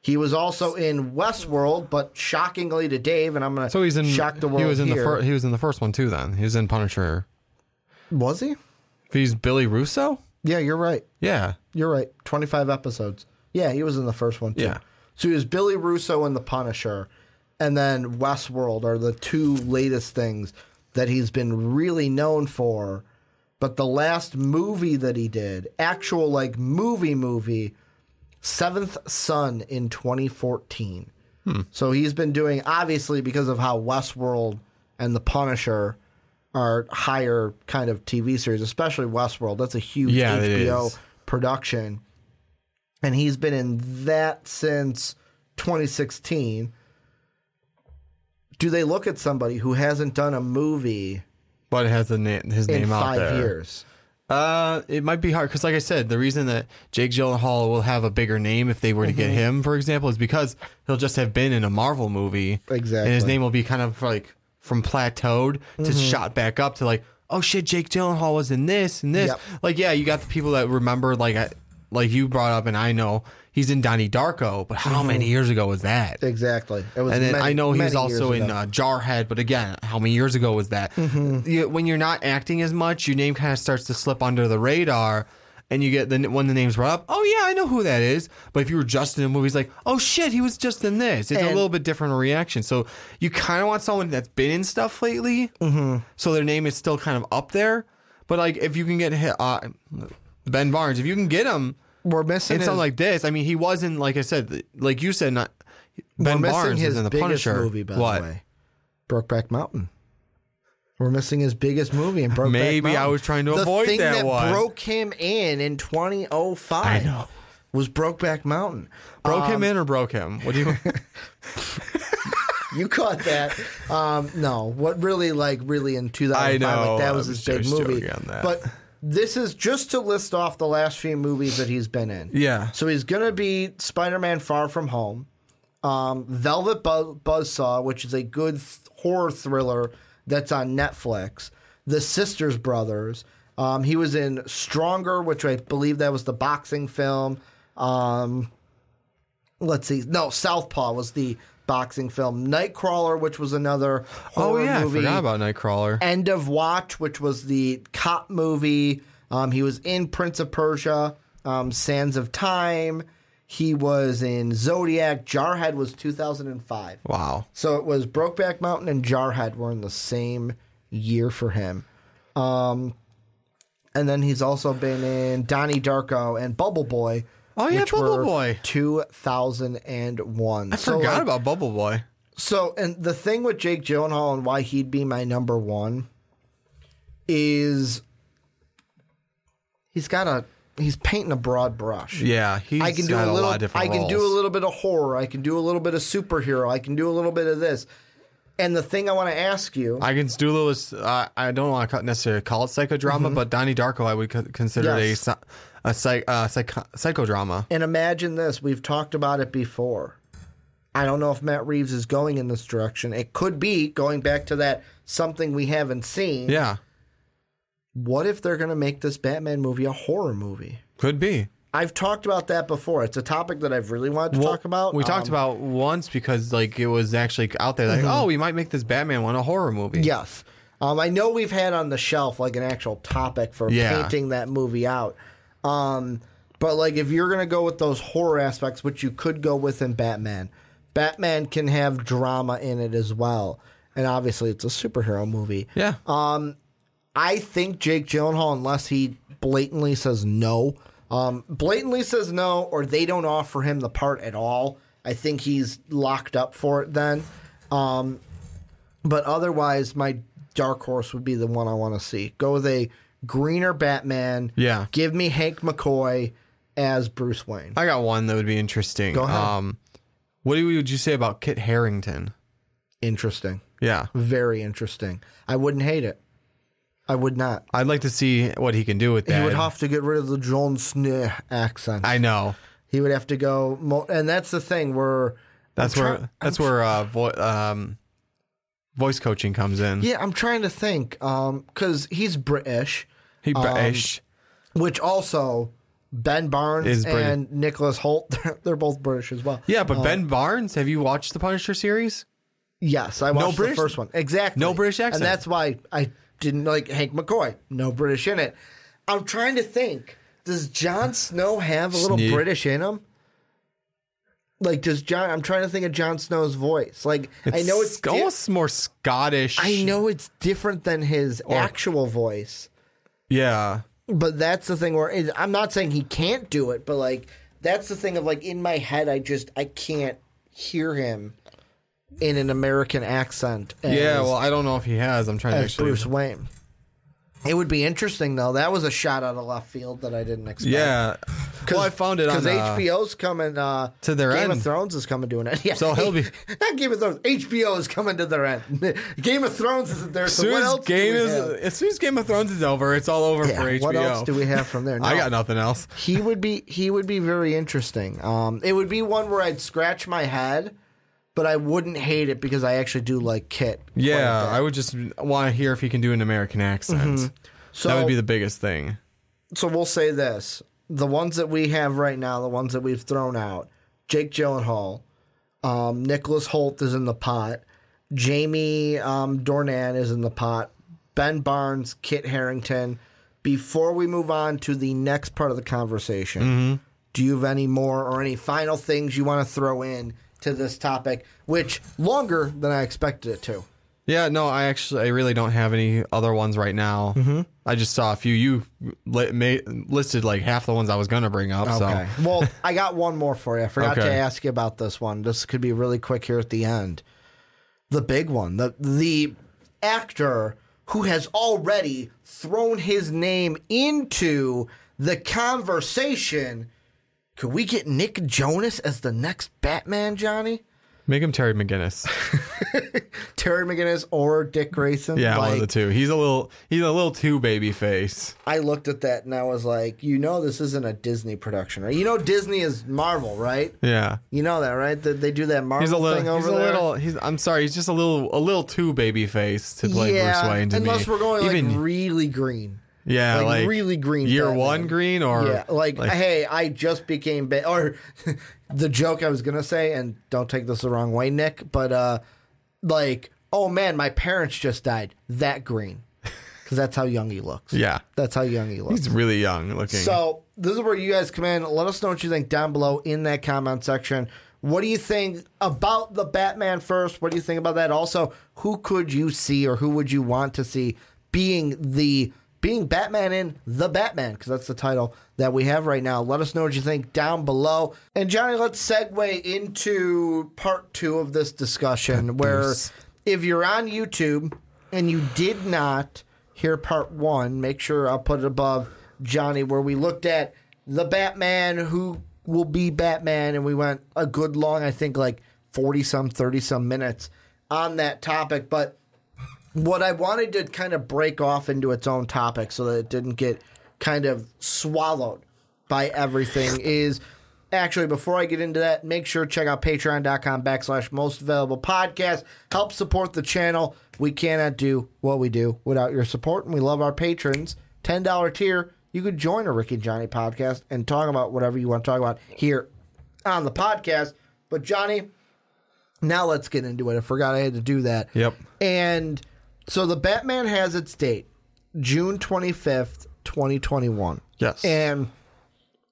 He was also in Westworld, but shockingly to Dave, and I'm gonna So he's in. shock the world he was in here. the first. He was in the first one too. Then he was in Punisher. was he? He's Billy Russo, Yeah, you're right. yeah, You're right. 25 episodes. Yeah, he was in the first one too. Yeah. So he was Billy Russo in The Punisher, and then Westworld are the two latest things that he's been really known for. But the last movie that he did, actual like movie movie, Seventh Son in 2014. Hmm. So he's been doing obviously because of how Westworld and The Punisher are higher kind of TV series, especially Westworld. That's a huge Yeah, HBO production. And he's been in that since 2016. Do they look at somebody who hasn't done a movie but has the na- his name out five there. years? Uh, it might be hard because, like I said, the reason that Jake Gyllenhaal will have a bigger name if they were to get Mm-hmm. him, for example, is because he'll just have been in a Marvel movie, Exactly. and his name will be kind of like from plateaued to Mm-hmm. shot back up to like, oh shit, Jake Gyllenhaal was in this and this. Yep. Like, yeah, you got the people that remember, like, I, like you brought up, and I know he's in Donnie Darko, but how many years ago was that? Exactly. It was And then many- I know he was also in uh, Jarhead, but again, how many years ago was that? Mm-hmm. You, when you're not acting as much, your name kind of starts to slip under the radar, and you get the when the names brought up. Oh yeah, I know who that is. But if you were just in a movie, it's like, oh shit, he was just in this. It's a little bit different reaction. So you kind of want someone that's been in stuff lately, mm-hmm. so their name is still kind of up there. But like, if you can get hit, uh, Ben Barnes, if you can get him We're missing in his, something like this, I mean, he wasn't like I said, like you said, not Ben we're Barnes his in the biggest Punisher. movie, by what? the way. Brokeback Mountain. We're missing his biggest movie in Brokeback Maybe I was trying to the avoid thing that one. broke him in in 2005 I know. was Brokeback Mountain. Broke Um, him in or broke him? What do you? You caught that. Um, no, what really like really in 2005 I know, like that was his big just movie. on that. But this is just to list off the last few movies that he's been in. Yeah. So he's gonna be Spider-Man: Far From Home, um, Velvet Buzz- Buzzsaw, which is a good th- horror thriller that's on Netflix. The Sisters Brothers. Um, he was in Stronger, which I believe that was the boxing film. Um, let's see. No, Southpaw was the boxing film. Nightcrawler, which was another oh yeah, movie. I forgot about Nightcrawler. End of Watch, which was the cop movie. Um, he was in Prince of Persia, um, Sands of Time. He was in Zodiac. Jarhead was 2005. Wow. So it was Brokeback Mountain and Jarhead were in the same year for him. Um, and then he's also been in Donnie Darko and Bubble Boy. Oh, yeah, Bubble Boy. 2001. I So, forgot like, about Bubble Boy. so, and the thing with Jake Gyllenhaal and why he'd be my number one is he's got a he's painting a broad brush. Yeah, he's I can do a little. lot of different I can do a little bit of horror. I can do a little bit of superhero. I can do a little bit of this. And the thing I want to ask you, I can do a little. Uh, I don't want to necessarily call it psychodrama, but Donnie Darko I would consider Mm-hmm. Yes. a a psych, uh, psycho- psychodrama. and imagine this: we've talked about it before. I don't know if Matt Reeves is going in this direction. It could be going back to that something we haven't seen. Yeah, What if they're going to make this Batman movie a horror movie? could be. I've talked about that before. It's a topic that I've really wanted to Well, talk about. We talked Um, about once because like it was actually out there. Like, oh, we might make this Batman one a horror movie. Yes. Um, I know we've had on the shelf like an actual topic for Yeah. painting that movie out. Um, but like if you're gonna go with those horror aspects, which you could go with in Batman, Batman can have drama in it as well. And obviously it's a superhero movie. yeah. Um, I think Jake Gyllenhaal, unless he blatantly says no, um, blatantly says no, or they don't offer him the part at all. I think he's locked up for it then. Um, but otherwise, my dark horse would be the one I want to see. Go with a greener Batman. Yeah. Give me Hank McCoy as Bruce Wayne. I got one that would be interesting. Go ahead. Um, what would you say about Kit Harington? Interesting. Yeah, Very interesting. I wouldn't hate it. I would not. I'd like to see what he can do with that. He would have to get rid of the Jon Snow accent. I know. He would have to go, mo- and that's the thing where That's I'm where try- that's where uh, vo- um, voice coaching comes in. yeah, I'm trying to think because he's British, He British. Um, which also Ben Barnes Is British. and Nicholas Hoult, they're, they're both British as well. yeah, but Ben um, Barnes, have you watched the Punisher series? Yes, I watched British- the first one exactly. no British accent. and that's why I didn't like Hank McCoy. No British in it. I'm trying to think. Does Jon Snow have a little British in him? Like, does John? I'm trying to think of Jon Snow's voice. Like, I know it's di- almost more Scottish. I know it's different than his actual voice, Yeah. but that's the thing where it, I'm not saying he can't do it, but like that's the thing of like in my head, I just I can't hear him in an American accent. As, Yeah, well, I don't know if he has. I'm trying to actually. Bruce Wayne. It would be interesting though. That was a shot out of left field that I didn't expect. Yeah. Well, I found it because uh, HBO's coming uh, to their Game end. of Thrones is coming to an end. Yeah, So he'll be- not Game of Thrones. HBO is coming to their end. Game of Thrones isn't there. So what as else? game is have? as soon as Game of Thrones is over, it's all over Yeah, for HBO. What else do we have from there? I got nothing else. He would be he would be very interesting. Um, it would be one where I'd scratch my head, but I wouldn't hate it because I actually do like Kit. Yeah. I would just want to hear if he can do an American accent. So that would be the biggest thing. so we'll say this: the ones that we have right now, the ones that we've thrown out, Jake Gyllenhaal, um, Nicholas Hoult is in the pot, Jamie um, Dornan is in the pot, Ben Barnes, Kit Harington. Before we move on to the next part of the conversation, do you have any more or any final things you want to throw in to this topic, which longer than I expected it to? Yeah, no, I actually I really don't have any other ones right now. Mm-hmm. I just saw a few. You li- listed like half the ones I was gonna bring up. Okay. So well, I got one more for you. I forgot to ask you about this one. This could be really quick here at the end. The big one, the the actor who has already thrown his name into the conversation. Could we get Nick Jonas as the next Batman, Johnny? make him Terry McGinnis. Terry McGinnis or Dick Grayson? Yeah, one of the two. He's a little he's a little too baby face. I looked at that and I was like, you know, this isn't a Disney production, right? You know, Disney is Marvel, right? Yeah. You know that, right? That they do that Marvel He's a little. thing over He's a there. little. He's. I'm sorry. He's just a little. A little too baby face to play yeah, Bruce Wayne to unless me. we're going Even like really green. Yeah, like, like, really green Year Batman. one green or yeah, like, hey, I just became ba- or the joke I was gonna say, and don't take this the wrong way, Nick, but uh, like, oh man, my parents just died. That green, because that's how young he looks. yeah. that's how young he looks. He's really young looking. So this is where you guys come in. Let us know what you think down below in that comment section. What do you think about the Batman first? What do you think about that? Also, who could you see or who would you want to see being the being Batman in the Batman? Because that's the title that we have right now. Let us know what you think down below. And Johnny, let's segue into part two of this discussion where if you're on YouTube and you did not hear part one, make sure I'll put it above Johnny, where we looked at the Batman who will be Batman, and we went a good long, I think like 40 some, 30 some minutes on that topic. But what I wanted to kind of break off into its own topic so that it didn't get kind of swallowed by everything is actually before I get into that, make sure to check out patreon.com backslash most valuable podcast. Help support the channel. We cannot do what we do without your support, and we love our patrons. $10 tier, you could join a Ricky and Johnny podcast and talk about whatever you want to talk about here on the podcast. But Johnny, now let's get into it. I forgot I had to do that. Yep. And so the Batman has its date, June 25th, 2021. Yes. And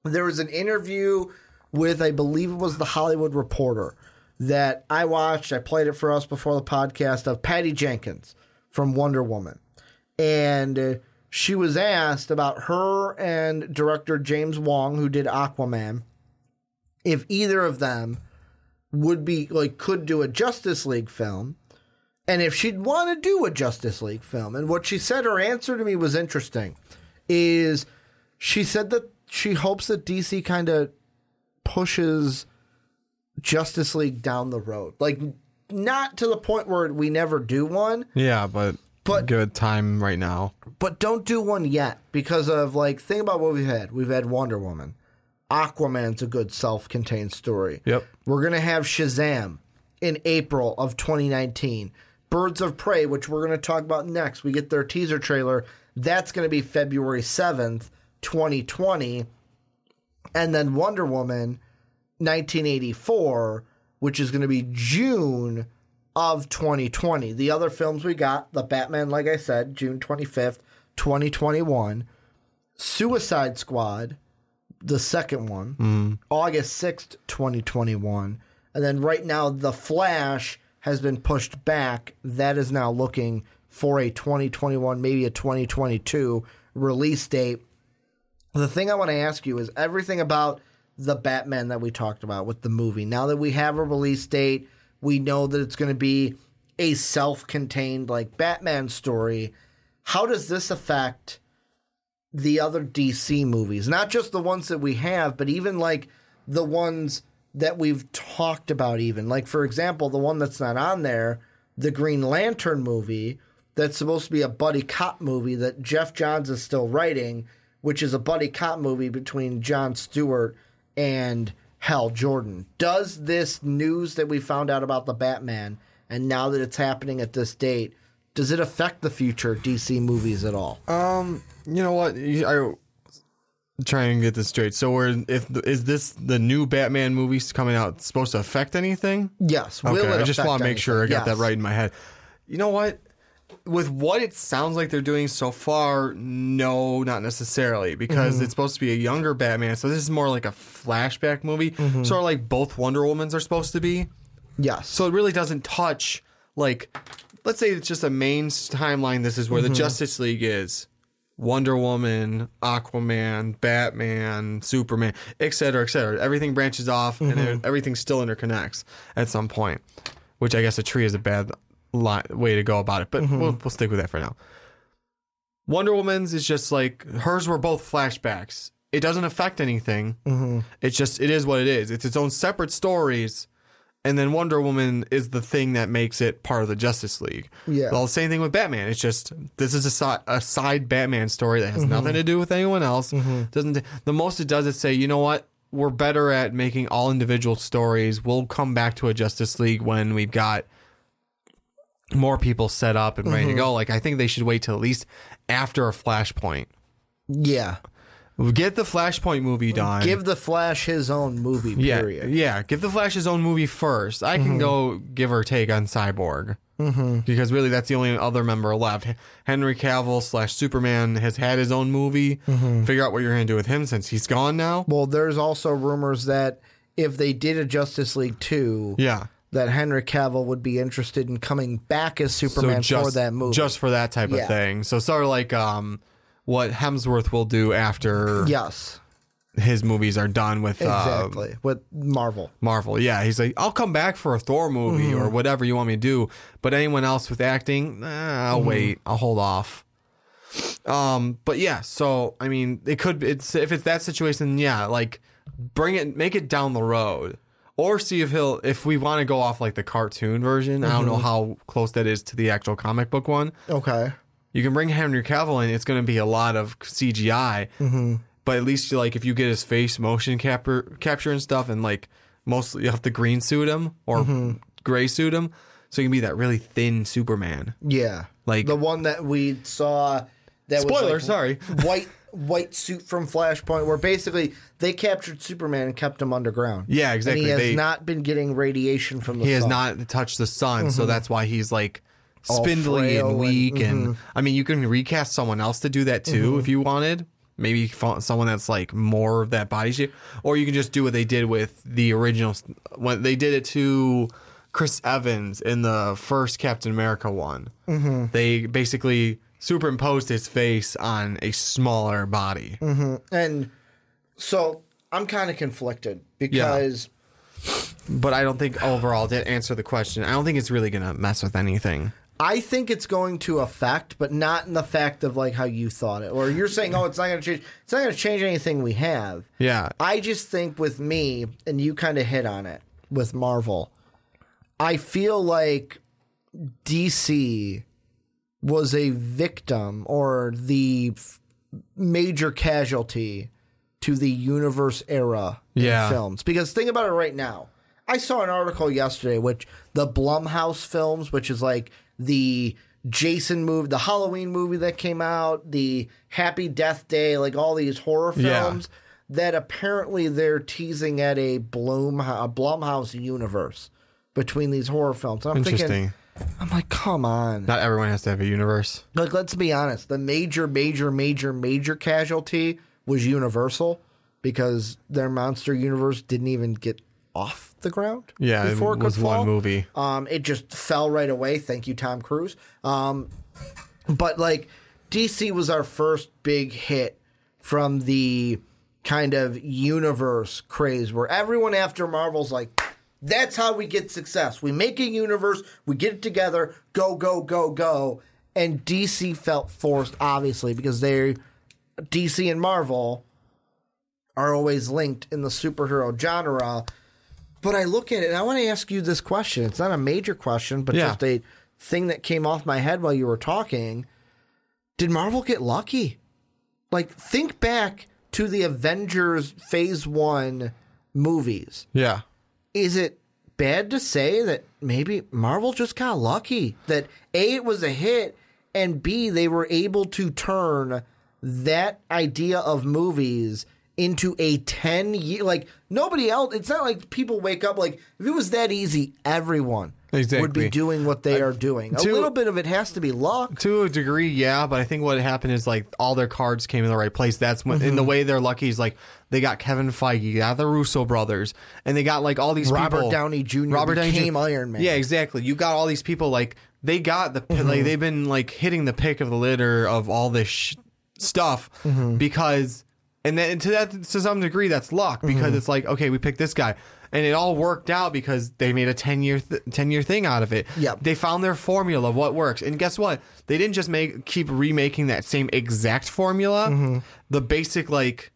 there was an interview with, I believe it was the Hollywood Reporter, that I watched. I played it for us before the podcast of Patty Jenkins from Wonder Woman. And uh, she was asked about her and director James Wan, who did Aquaman, if either of them would be like could do a Justice League film and if she'd want to do a Justice League film. And what she said, her answer to me was interesting, is she said that she hopes that DC kind of pushes Justice League down the road. Like, not to the point where we never do one, yeah, but But- good time right now. but don't do one yet because of like, think about what we've had. We've had Wonder Woman. Aquaman's a good self contained story. Yep. We're going to have Shazam in April of 2019. Birds of Prey, which we're going to talk about next. We get their teaser trailer. That's going to be February 7th, 2020. And then Wonder Woman 1984, which is going to be June of 2020. The other films we got, The Batman, like I said, June 25th, 2021. Suicide Squad, the second one, mm. August 6th, 2021. And then right now, The Flash has been pushed back. That is now looking for a 2021, maybe a 2022 release date. The thing I want to ask you is everything about the Batman that we talked about with the movie. Now that we have a release date, we know that it's going to be a self contained, like Batman story. How does this affect the other DC movies? Not just the ones that we have, but even like the ones that we've talked about, even. Like, for example, the one that's not on there, the Green Lantern movie, that's supposed to be a buddy cop movie that Geoff Johns is still writing, which is a buddy cop movie between John Stewart and Hal Jordan. Does this news that we found out about the Batman and now that it's happening at this date, does it affect the future DC movies at all? Um, you know what? I try and get this straight. So, we're if is this the new Batman movies coming out supposed to affect anything? yes. Will Okay, I just want to make sure I got that right in my head. You know what? With what it sounds like they're doing so far, no, not necessarily, because Mm-hmm. it's supposed to be a younger Batman. So this is more like a flashback movie, Mm-hmm. sort of like both Wonder Womans are supposed to be. Yes. So it really doesn't touch like let's say it's just a main timeline. This is where the Justice League is. Wonder Woman, Aquaman, Batman, Superman, et cetera, et cetera. Everything branches off and mm-hmm. everything still interconnects at some point, which I guess a tree is a bad li- way to go about it, but mm-hmm. we'll, we'll stick with that for now. Wonder Woman's is just like hers were both flashbacks. It doesn't affect anything. Mm-hmm. It's just it is what it is. It's its own separate stories, and then Wonder Woman is the thing that makes it part of the Justice League. Yeah. Well, same thing with Batman. It's just this is a, si- a side Batman story that has mm-hmm. nothing to do with anyone else. Mm-hmm. Doesn't the most it does is say, you know what? We're better at making all individual stories. We'll come back to a Justice League when we've got more people set up and ready to mm-hmm. go. Like I think they should wait till at least after a Flashpoint. Yeah. Get the Flashpoint movie done. Give the Flash his own movie, yeah, period. Mm-hmm. yeah. Give the Flash his own movie first. I can go give or take on Cyborg because really that's the only other member left. Henry Cavill slash Superman has had his own movie. Mm-hmm. Figure out what you're going to do with him since he's gone now. Well, there's also rumors that if they did a Justice League 2, Yeah. that Henry Cavill would be interested in coming back as Superman so just, for that movie. just for that type Yeah. of thing. So sort of like um, what Hemsworth will do after yes, his movies are done with uh, exactly. With Marvel. Marvel. Yeah, he's like, I'll come back for a Thor movie or whatever you want me to do. But anyone else with acting, nah, I'll wait. I'll hold off. Um, but yeah, so I mean, it could. It's if it's that situation, yeah, like bring it, make it down the road, or see if he'll. If we want to go off like the cartoon version, I don't know how close that is to the actual comic book one. Okay. You can bring Henry Cavill in. It's going to be a lot of CGI, mm-hmm. but at least you like if you get his face motion capture capture and stuff, and like mostly you have to green suit him or mm-hmm. gray suit him, so you can be that really thin Superman. Yeah. Like- the one that we saw that Spoiler, was like sorry. white white suit from Flashpoint where basically they captured Superman and kept him underground. Yeah, exactly. And he has They- not been getting radiation from the He has not touched the sun, so mm-hmm. that's why he's like spindly and and- weak. And, mm-hmm. I mean, you can recast someone else to do that too if mm-hmm. you wanted. Maybe someone that's like more of that body shape, or you can just do what they did with the original. When they did it to Chris Evans in the first Captain America one, mm-hmm. they basically superimposed his face on a smaller body. And so I'm kind of conflicted because But I don't think overall to answer the question, I don't think it's really gonna mess with anything. I think it's going to affect, but not in the fact of like how you thought it. Or you're saying, oh, it's not going to change. It's not going to change anything we have. Yeah, I just think with me, and you kind of hit on it with Marvel, I feel like DC was a victim or the f- major casualty to the universe era Yeah. films. Because think about it right now. I saw an article yesterday which the Blumhouse films, which is like the Jason movie, the Halloween movie that came out, the Happy Death Day, like all these horror Yeah. films that apparently they're teasing at a Bloom a Blumhouse universe between these horror films. And I'm interesting. thinking I'm like, come on. Not everyone has to have a universe. Like, let's be honest. The major, major, major, major casualty was Universal because their monster universe didn't even get off the ground. Yeah, before it it was could one fall. movie. Um, it just fell right away. Thank you, Tom Cruise. Um, but like DC was our first big hit from the kind of universe craze where everyone after Marvel's like, that's how we get success. We make a universe, we get it together, go, go, go, go. And DC felt forced, obviously, because they DC and Marvel are always linked in the superhero genre. But I look at it and I want to ask you this question. It's not a major question, but Yeah. just a thing that came off my head while you were talking. Did Marvel get lucky? Like, think back to the Avengers Phase 1 movies. Yeah. Is it bad to say that maybe Marvel just got lucky? That A, it was a hit, and B, they were able to turn that idea of movies into a 10 year like nobody else it's not like people wake up like if it was that easy everyone would be doing what they are doing. To, A little bit of it has to be luck. To a degree, yeah, but I think what happened is like all their cards came in the right place. That's when, Mm-hmm. in the way they're lucky is like they got Kevin Feige, got the Russo brothers, and they got like all these Robert people. Downey Jr. became Jr. Iron Man. Yeah, exactly. You got all these people like they got the Mm-hmm. like they've been like hitting the pick of the litter of all this sh- stuff Mm-hmm. because and then to that to some degree that's luck because Mm-hmm. it's like okay we picked this guy and it all worked out because they made a 10 year th- 10 year thing out of it Yep. they found their formula of what works and guess what they didn't just make keep remaking that same exact formula Mm-hmm. the basic like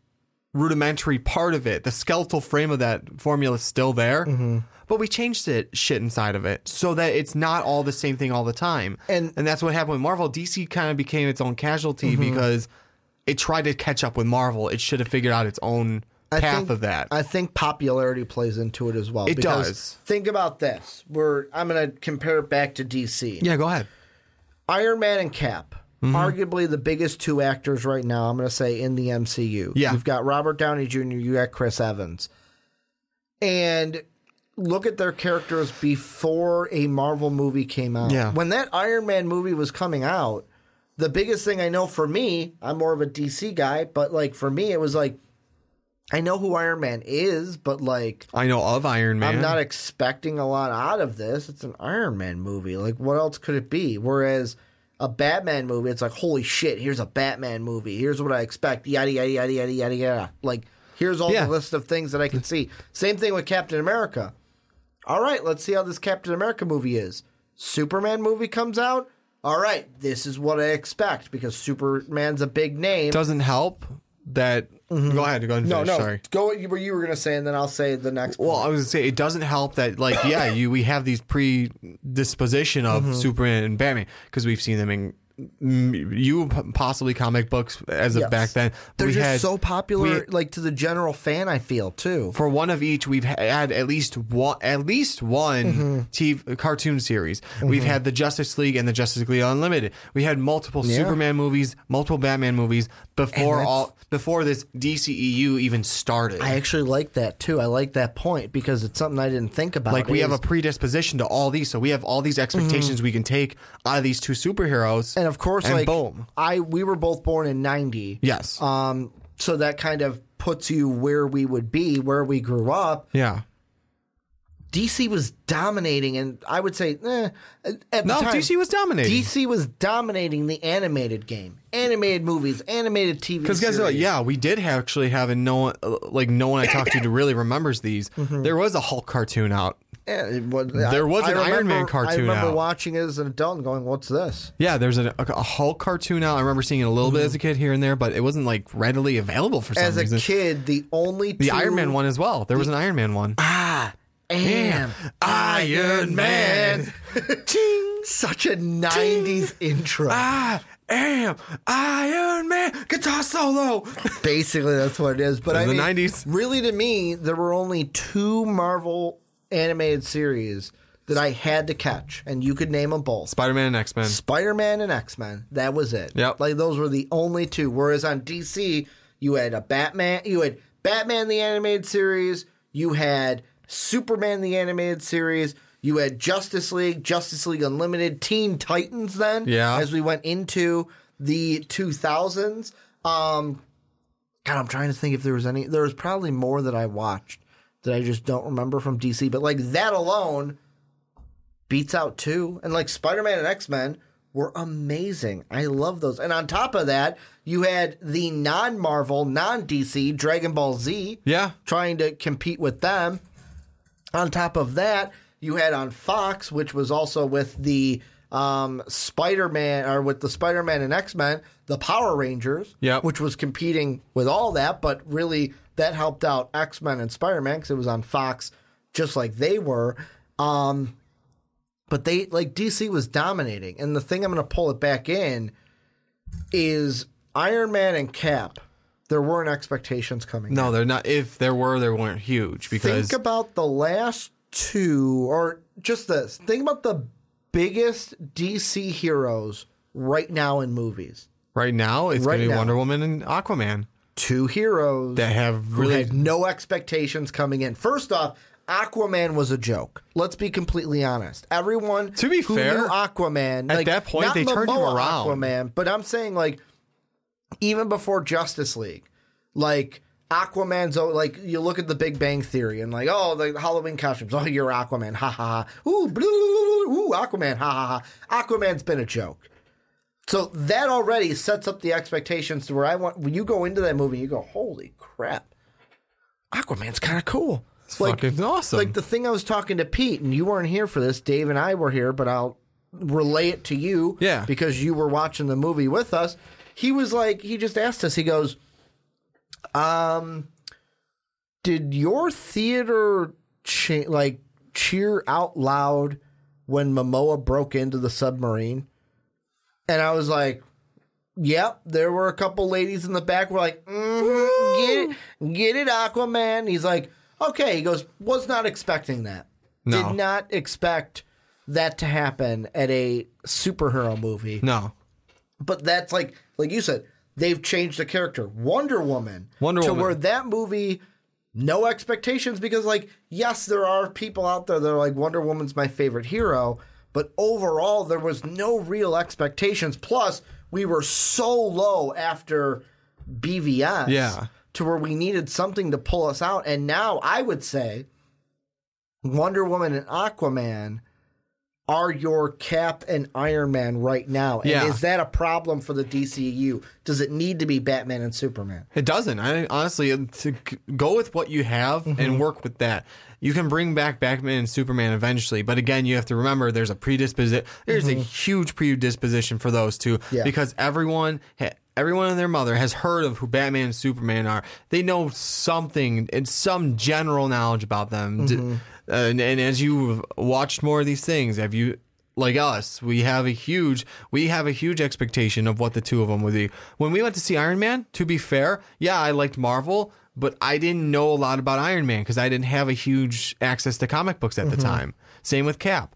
rudimentary part of it the skeletal frame of that formula is still there Mm-hmm. but we changed it shit inside of it so that it's not all the same thing all the time And- and that's what happened with marvel dc kind of became its own casualty Mm-hmm. because it tried to catch up with marvel it should have figured out its own I path think, of that I think popularity plays into it as well. It because does. Think about this. We're I'm going to compare it back to DC. yeah go ahead Iron Man and Cap, Mm-hmm. arguably the biggest two actors right now. I'm going to say in the MCU. Yeah. you've got Robert Downey Jr. You got Chris Evans, and look at their characters before a Marvel movie came out. Yeah. when that Iron Man movie was coming out, the biggest thing I know for me, I'm more of a DC guy, but like for me, it was like. I know who Iron Man is, but like i know of iron man I'm not expecting a lot out of this. It's an Iron Man movie. Like, what else could it be? Whereas a Batman movie, it's like, holy shit, here's a Batman movie. Here's what I expect. Yada, yada, yada, yada, yada, yada. Like, here's all Yeah. the list of things that I can see. Same thing with Captain America. All right, let's see how this Captain America movie is. Superman movie comes out. All right, this is what I expect because Superman's a big name. doesn't help that go ahead go ahead and Mm-hmm. no, finish, no, sorry go what you, what you were gonna say, and then I'll say the next. Well. I was gonna say it doesn't help that like yeah, you we have these predisposition of Mm-hmm. Superman and Batman because we've seen them in you possibly comic books as of Yes. back then. They're we just had, so popular, like to the general fan. I feel too. for one of each, we've had at least one, at least one Mm-hmm. TV cartoon series. We've had the Justice League and the Justice League Unlimited. We had multiple Yeah. Superman movies, multiple Batman movies before all before this DCEU even started. I actually like that too. I like that point because it's something I didn't think about. like we have a predisposition to all these, so we have all these expectations we can take out of these two superheroes, Mm-hmm. And of course, and like boom, I we were both born in '90. yes, Um, so that kind of puts you where we would be, where we grew up. yeah. DC was dominating, and I would say, eh, at No, the time, DC was dominating. DC was dominating the animated game, animated movies, animated TV. Because guys, like, yeah, we did actually have, and no one, like no one I talked to really remembers these. Mm-hmm. There was a Hulk cartoon out. Yeah, was- There was I an Iron remember- Man cartoon I remember out. watching it as an adult and going, "What's this?" Yeah, there's a, a Hulk cartoon out. I remember seeing it a little bit as a kid here and there, but it wasn't like readily available for some Mm-hmm. As a kid, the only the two, Iron Man one as well. There was an Iron Man one. Ah, am Iron Man. Ting! Such a '90s intro. I am Iron Man. Guitar solo. Basically, that's what it is. But I was mean, the 90s. really, to me, there were only two Marvel animated series that I had to catch, and you could name them both. Spider Man and X Men. Spider Man and X Men. That was it. Yep. Like those were the only two. Whereas on DC, you had a Batman. You had Batman the animated series. You had Superman the animated series. You had Justice League, Justice League Unlimited, Teen Titans. Then, Yeah. as we went into the 2000s. Um, God, I'm trying to think if there was any. There was probably more that I watched that I just don't remember from DC. But like that alone beats out two. And like Spider Man and X Men were amazing. I love those. And on top of that, you had the non Marvel, non DC Dragon Ball Z Yeah. trying to compete with them. On top of that, you had on Fox, which was also with the um, Spider Man or with the Spider Man and X Men, the Power Rangers, Yep. which was competing with all that, but really that helped out X Men and Spider Man because it was on Fox, just like they were. Um, but they like DC was dominating, and the thing I'm going to pull it back in is Iron Man and Cap. There weren't expectations coming. No, they're not. If there were, they weren't huge because Think about the last two, or just this. Think about the biggest DC heroes right now in movies. right now it's Right going to be. Wonder Woman and Aquaman Two heroes that have really had no expectations coming in. First off, Aquaman was a joke. Let's be completely honest. Everyone To be who fair, Aquaman at like, that point, they turned him around. Aquaman, but I'm saying like even before Justice League, like Aquaman's oh, like you look at the Big Bang Theory and like oh the Halloween costumes oh you're Aquaman ha ha ha ooh blah, ooh Aquaman ha ha ha Aquaman's been a joke. So that already sets up the expectations to where I want when you go into that movie you go holy crap Aquaman's kind of cool. It's fucking awesome. Like the thing I was talking to Pete, and you weren't here for this. Dave and I were here, but I'll relay it to you. Yeah. Because you were watching the movie with us. He was like, he just asked us, he goes, um, did your theater cha- like cheer out loud when Momoa broke into the submarine? And I was like, Yep, there were a couple ladies in the back were like, mm-hmm, get it, get it, Aquaman. He's like, okay. He goes, was not expecting that. No. Did not expect that to happen at a superhero movie. no. But that's like, like you said, they've changed the character. Wonder Woman. Wonder to Woman. where that movie, no expectations because, like, yes, there are people out there that are like, Wonder Woman's my favorite hero. But overall, there was no real expectations. Plus, we were so low after BVS. Yeah. To where we needed something to pull us out. And now I would say Wonder Woman and Aquaman are your Cap and Iron Man right now. And Yeah. is that a problem for the DCU? Does it need to be Batman and Superman? It doesn't. I honestly to go with what you have Mm-hmm. and work with that. You can bring back Batman and Superman eventually, but again, you have to remember there's a predisposition. There's a huge predisposition for those two Mm-hmm. Yeah. because everyone. Ha- Everyone and their mother has heard of who Batman and Superman are. They know something and some general knowledge about them. Mm-hmm. And, and as you've watched more of these things, have you like us, we have a huge we have a huge expectation of what the two of them would be. When we went to see Iron Man, to be fair, yeah, I liked Marvel, but I didn't know a lot about Iron Man because I didn't have a huge access to comic books at the time. Same with Cap.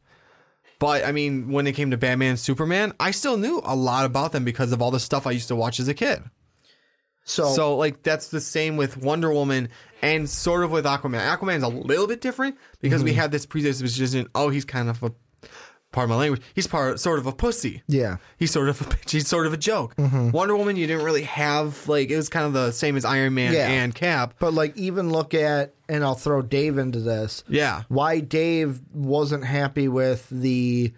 But I mean, when it came to Batman and Superman, I still knew a lot about them because of all the stuff I used to watch as a kid. So, So like that's the same with Wonder Woman and sort of with Aquaman. Aquaman's a little bit different because Mm-hmm. we have this predisposition. Oh, he's kind of a pardon my language. He's part sort of a pussy. Yeah. Mm-hmm. he's sort of a bitch. He's sort of a joke. Wonder Woman, you didn't really have like it was kind of the same as Iron Man Yeah. and Cap. but like even look at, and I'll throw Dave into this. Yeah. Why Dave wasn't happy with the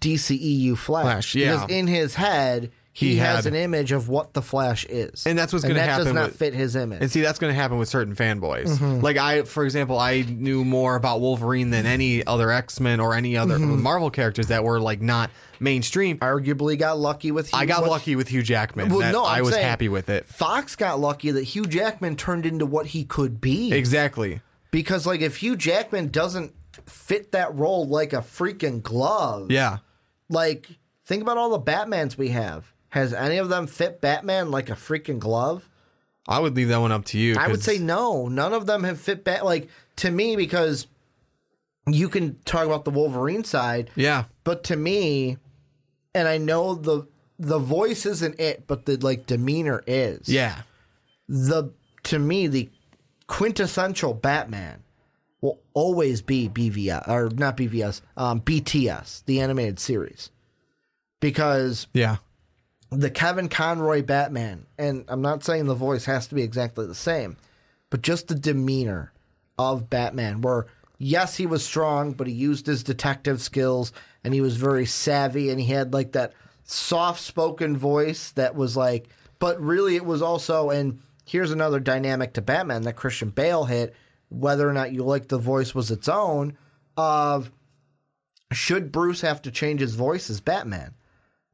DCEU Flash. Flash, yeah. Because in his head, he, He has an image of what the Flash is. And that's what's And gonna that does not with- fit his image. And see, that's going to happen with certain fanboys. Mm-hmm. Like I, for example, I knew more about Wolverine than any other X Men or any other Mm-hmm. Marvel characters that were like not mainstream. Arguably got lucky with Hugh, I got what- lucky with Hugh Jackman. Well, that no, I I'm was saying- happy with it. Fox got lucky that Hugh Jackman turned into what he could be. Exactly. Because like if Hugh Jackman doesn't fit that role like a freaking glove, Yeah. like think about all the Batmans we have. Has any of them fit Batman like a freaking glove? I would leave that one up to you. I would say no. None of them have fit Bat like to me because you can talk about the Wolverine side, Yeah. but to me, and I know the the voice isn't it, but the like demeanor is. Yeah. the to me the quintessential Batman will always be BVS or not BVS, um, BTS, the animated series, because Yeah. The Kevin Conroy Batman, and I'm not saying the voice has to be exactly the same, but just the demeanor of Batman, where yes, he was strong, but he used his detective skills and he was very savvy and he had like that soft spoken voice that was like, but really it was also, and here's another dynamic to Batman that Christian Bale hit, whether or not you like the voice was its own, of should Bruce have to change his voice as Batman?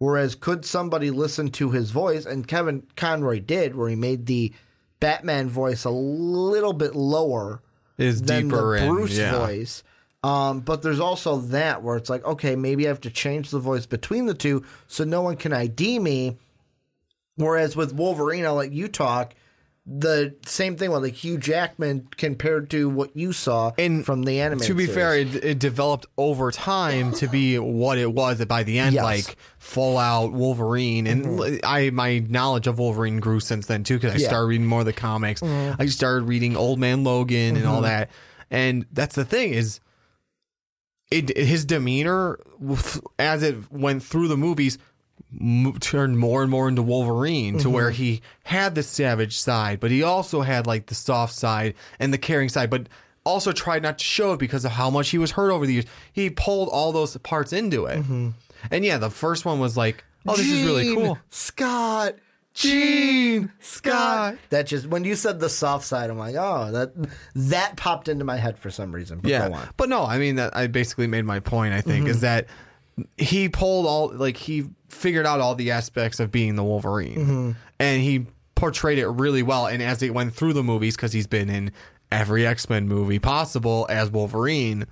Whereas, could somebody listen to his voice? And Kevin Conroy did, where he made the Batman voice a little bit lower Is than deeper the in, Bruce yeah. voice. Um, but there's also that where it's like, okay, maybe I have to change the voice between the two so no one can ID me. Whereas with Wolverine, I'll let you talk. The same thing with like Hugh Jackman compared to what you saw And from the anime. To be series. fair, it, it developed over time to be what it was. That by the end, Yes. like full out Wolverine, and mm-hmm. I my knowledge of Wolverine grew since then too because I Yeah. started reading more of the comics. Mm-hmm. I started reading Old Man Logan and all mm-hmm. that, And that's the thing is, it his demeanor as it went through the movies mo- turned more and more into Wolverine to where he had the savage side, but he also had like the soft side and the caring side, but also tried not to show it because of how much he was hurt over the years. He pulled all those parts into it. And yeah, the first one was like, oh, this is really cool. Scott. Jean Scott. That just when you said the soft side, I'm like, oh, that that popped into my head for some reason. But go Yeah, on. but no, I mean that I basically made my point. I think is that he pulled all like he figured out all the aspects of being the Wolverine, and he portrayed it really well. And as it went through the movies, because he's been in every X Men movie possible as Wolverine,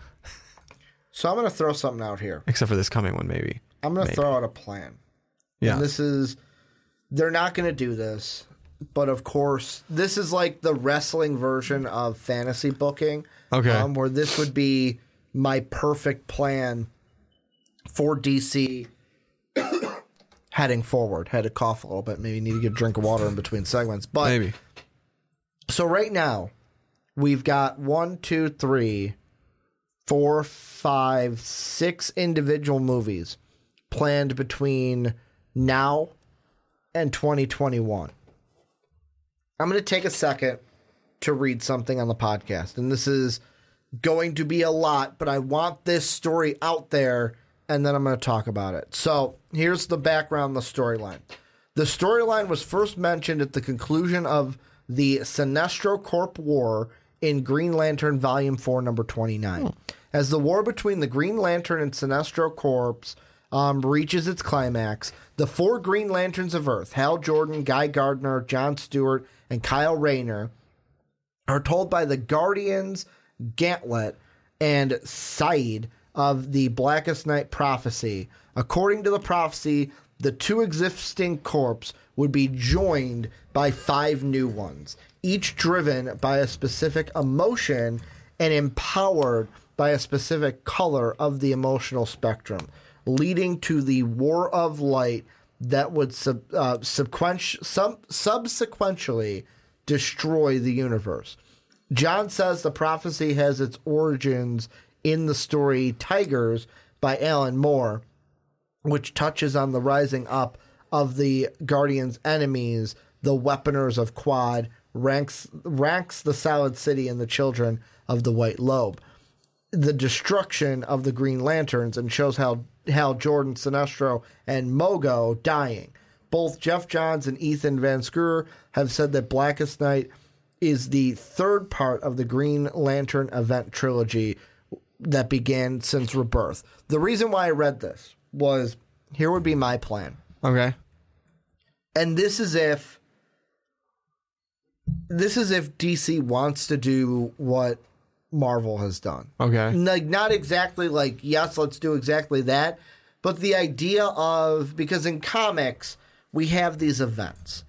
So I'm gonna throw something out here. except for this coming one, maybe. I'm gonna throw out a plan. Yeah, And this is they're not going to do this, but of course, this is like the wrestling version of fantasy booking. Okay. Um, where this would be my perfect plan for DC heading forward. Had to cough a little bit. Maybe need to get a drink of water in between segments. But maybe. so right now, we've got one, two, three, four, five, six individual movies planned between now and 2021. I'm going to take a second to read something on the podcast. And this is going to be a lot, but I want this story out there and then I'm going to talk about it. So here's the background, the storyline. The storyline was first mentioned at the conclusion of the Sinestro Corps War in Green Lantern Volume 4, number 29. As the war between the Green Lantern and Sinestro Corps um, reaches its climax, the four Green Lanterns of Earth, Hal Jordan, Guy Gardner, John Stewart, and Kyle Rayner, are told by the Guardians, Ganthet, and Sayd of the Blackest Night prophecy. According to the prophecy, the two existing corps would be joined by five new ones, each driven by a specific emotion and empowered by a specific color of the emotional spectrum, leading to the War of Light that would sub, uh, subquench, sub, subsequently destroy the universe. John says the prophecy has its origins in the story Tygers by Alan Moore, which touches on the rising up of the Guardian's enemies, the Weaponers of Qward, Ranx Ranx the Salad City and the Children of the White Lobe. The destruction of the Green Lanterns and shows how Hal Jordan, Sinestro, and Mogo dying. Both Geoff Johns and Ethan Van Sciver have said that Blackest Night is the third part of the Green Lantern event trilogy that began since Rebirth. The reason why I read this was here would be my plan. Okay. And this is if this is if DC wants to do what Marvel has done. Okay. Like not exactly like yes, let's do exactly that, but the idea of because in comics we have these events,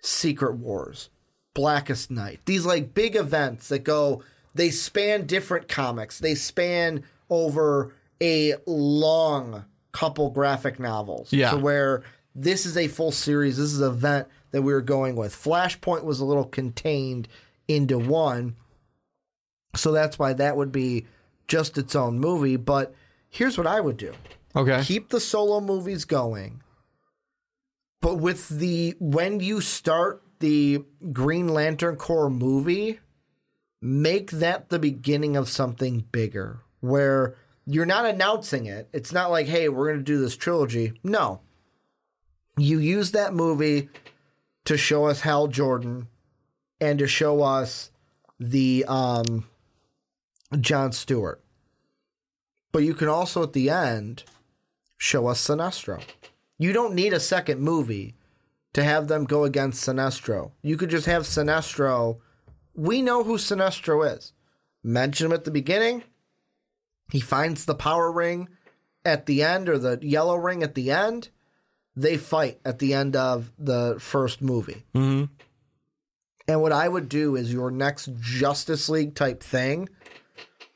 Secret Wars, Blackest Night, these like big events that go they span different comics. They span over a long couple graphic novels. Yeah. To where this is a full series. This is an event that we were going with. Flashpoint was a little contained into one. So that's why that would be just its own movie. But here's what I would do Okay. keep the solo movies going. But with the when you start the Green Lantern Corps movie, make that the beginning of something bigger where you're not announcing it. It's not like, hey, we're going to do this trilogy. No. You use that movie to show us Hal Jordan and to show us the um John Stewart. But you can also at the end show us Sinestro. You don't need a second movie to have them go against Sinestro. You could just have Sinestro. We know who Sinestro is. Mention him at the beginning. He finds the power ring at the end or the yellow ring at the end. They fight at the end of the first movie. hmm And what I would do is your next Justice League type thing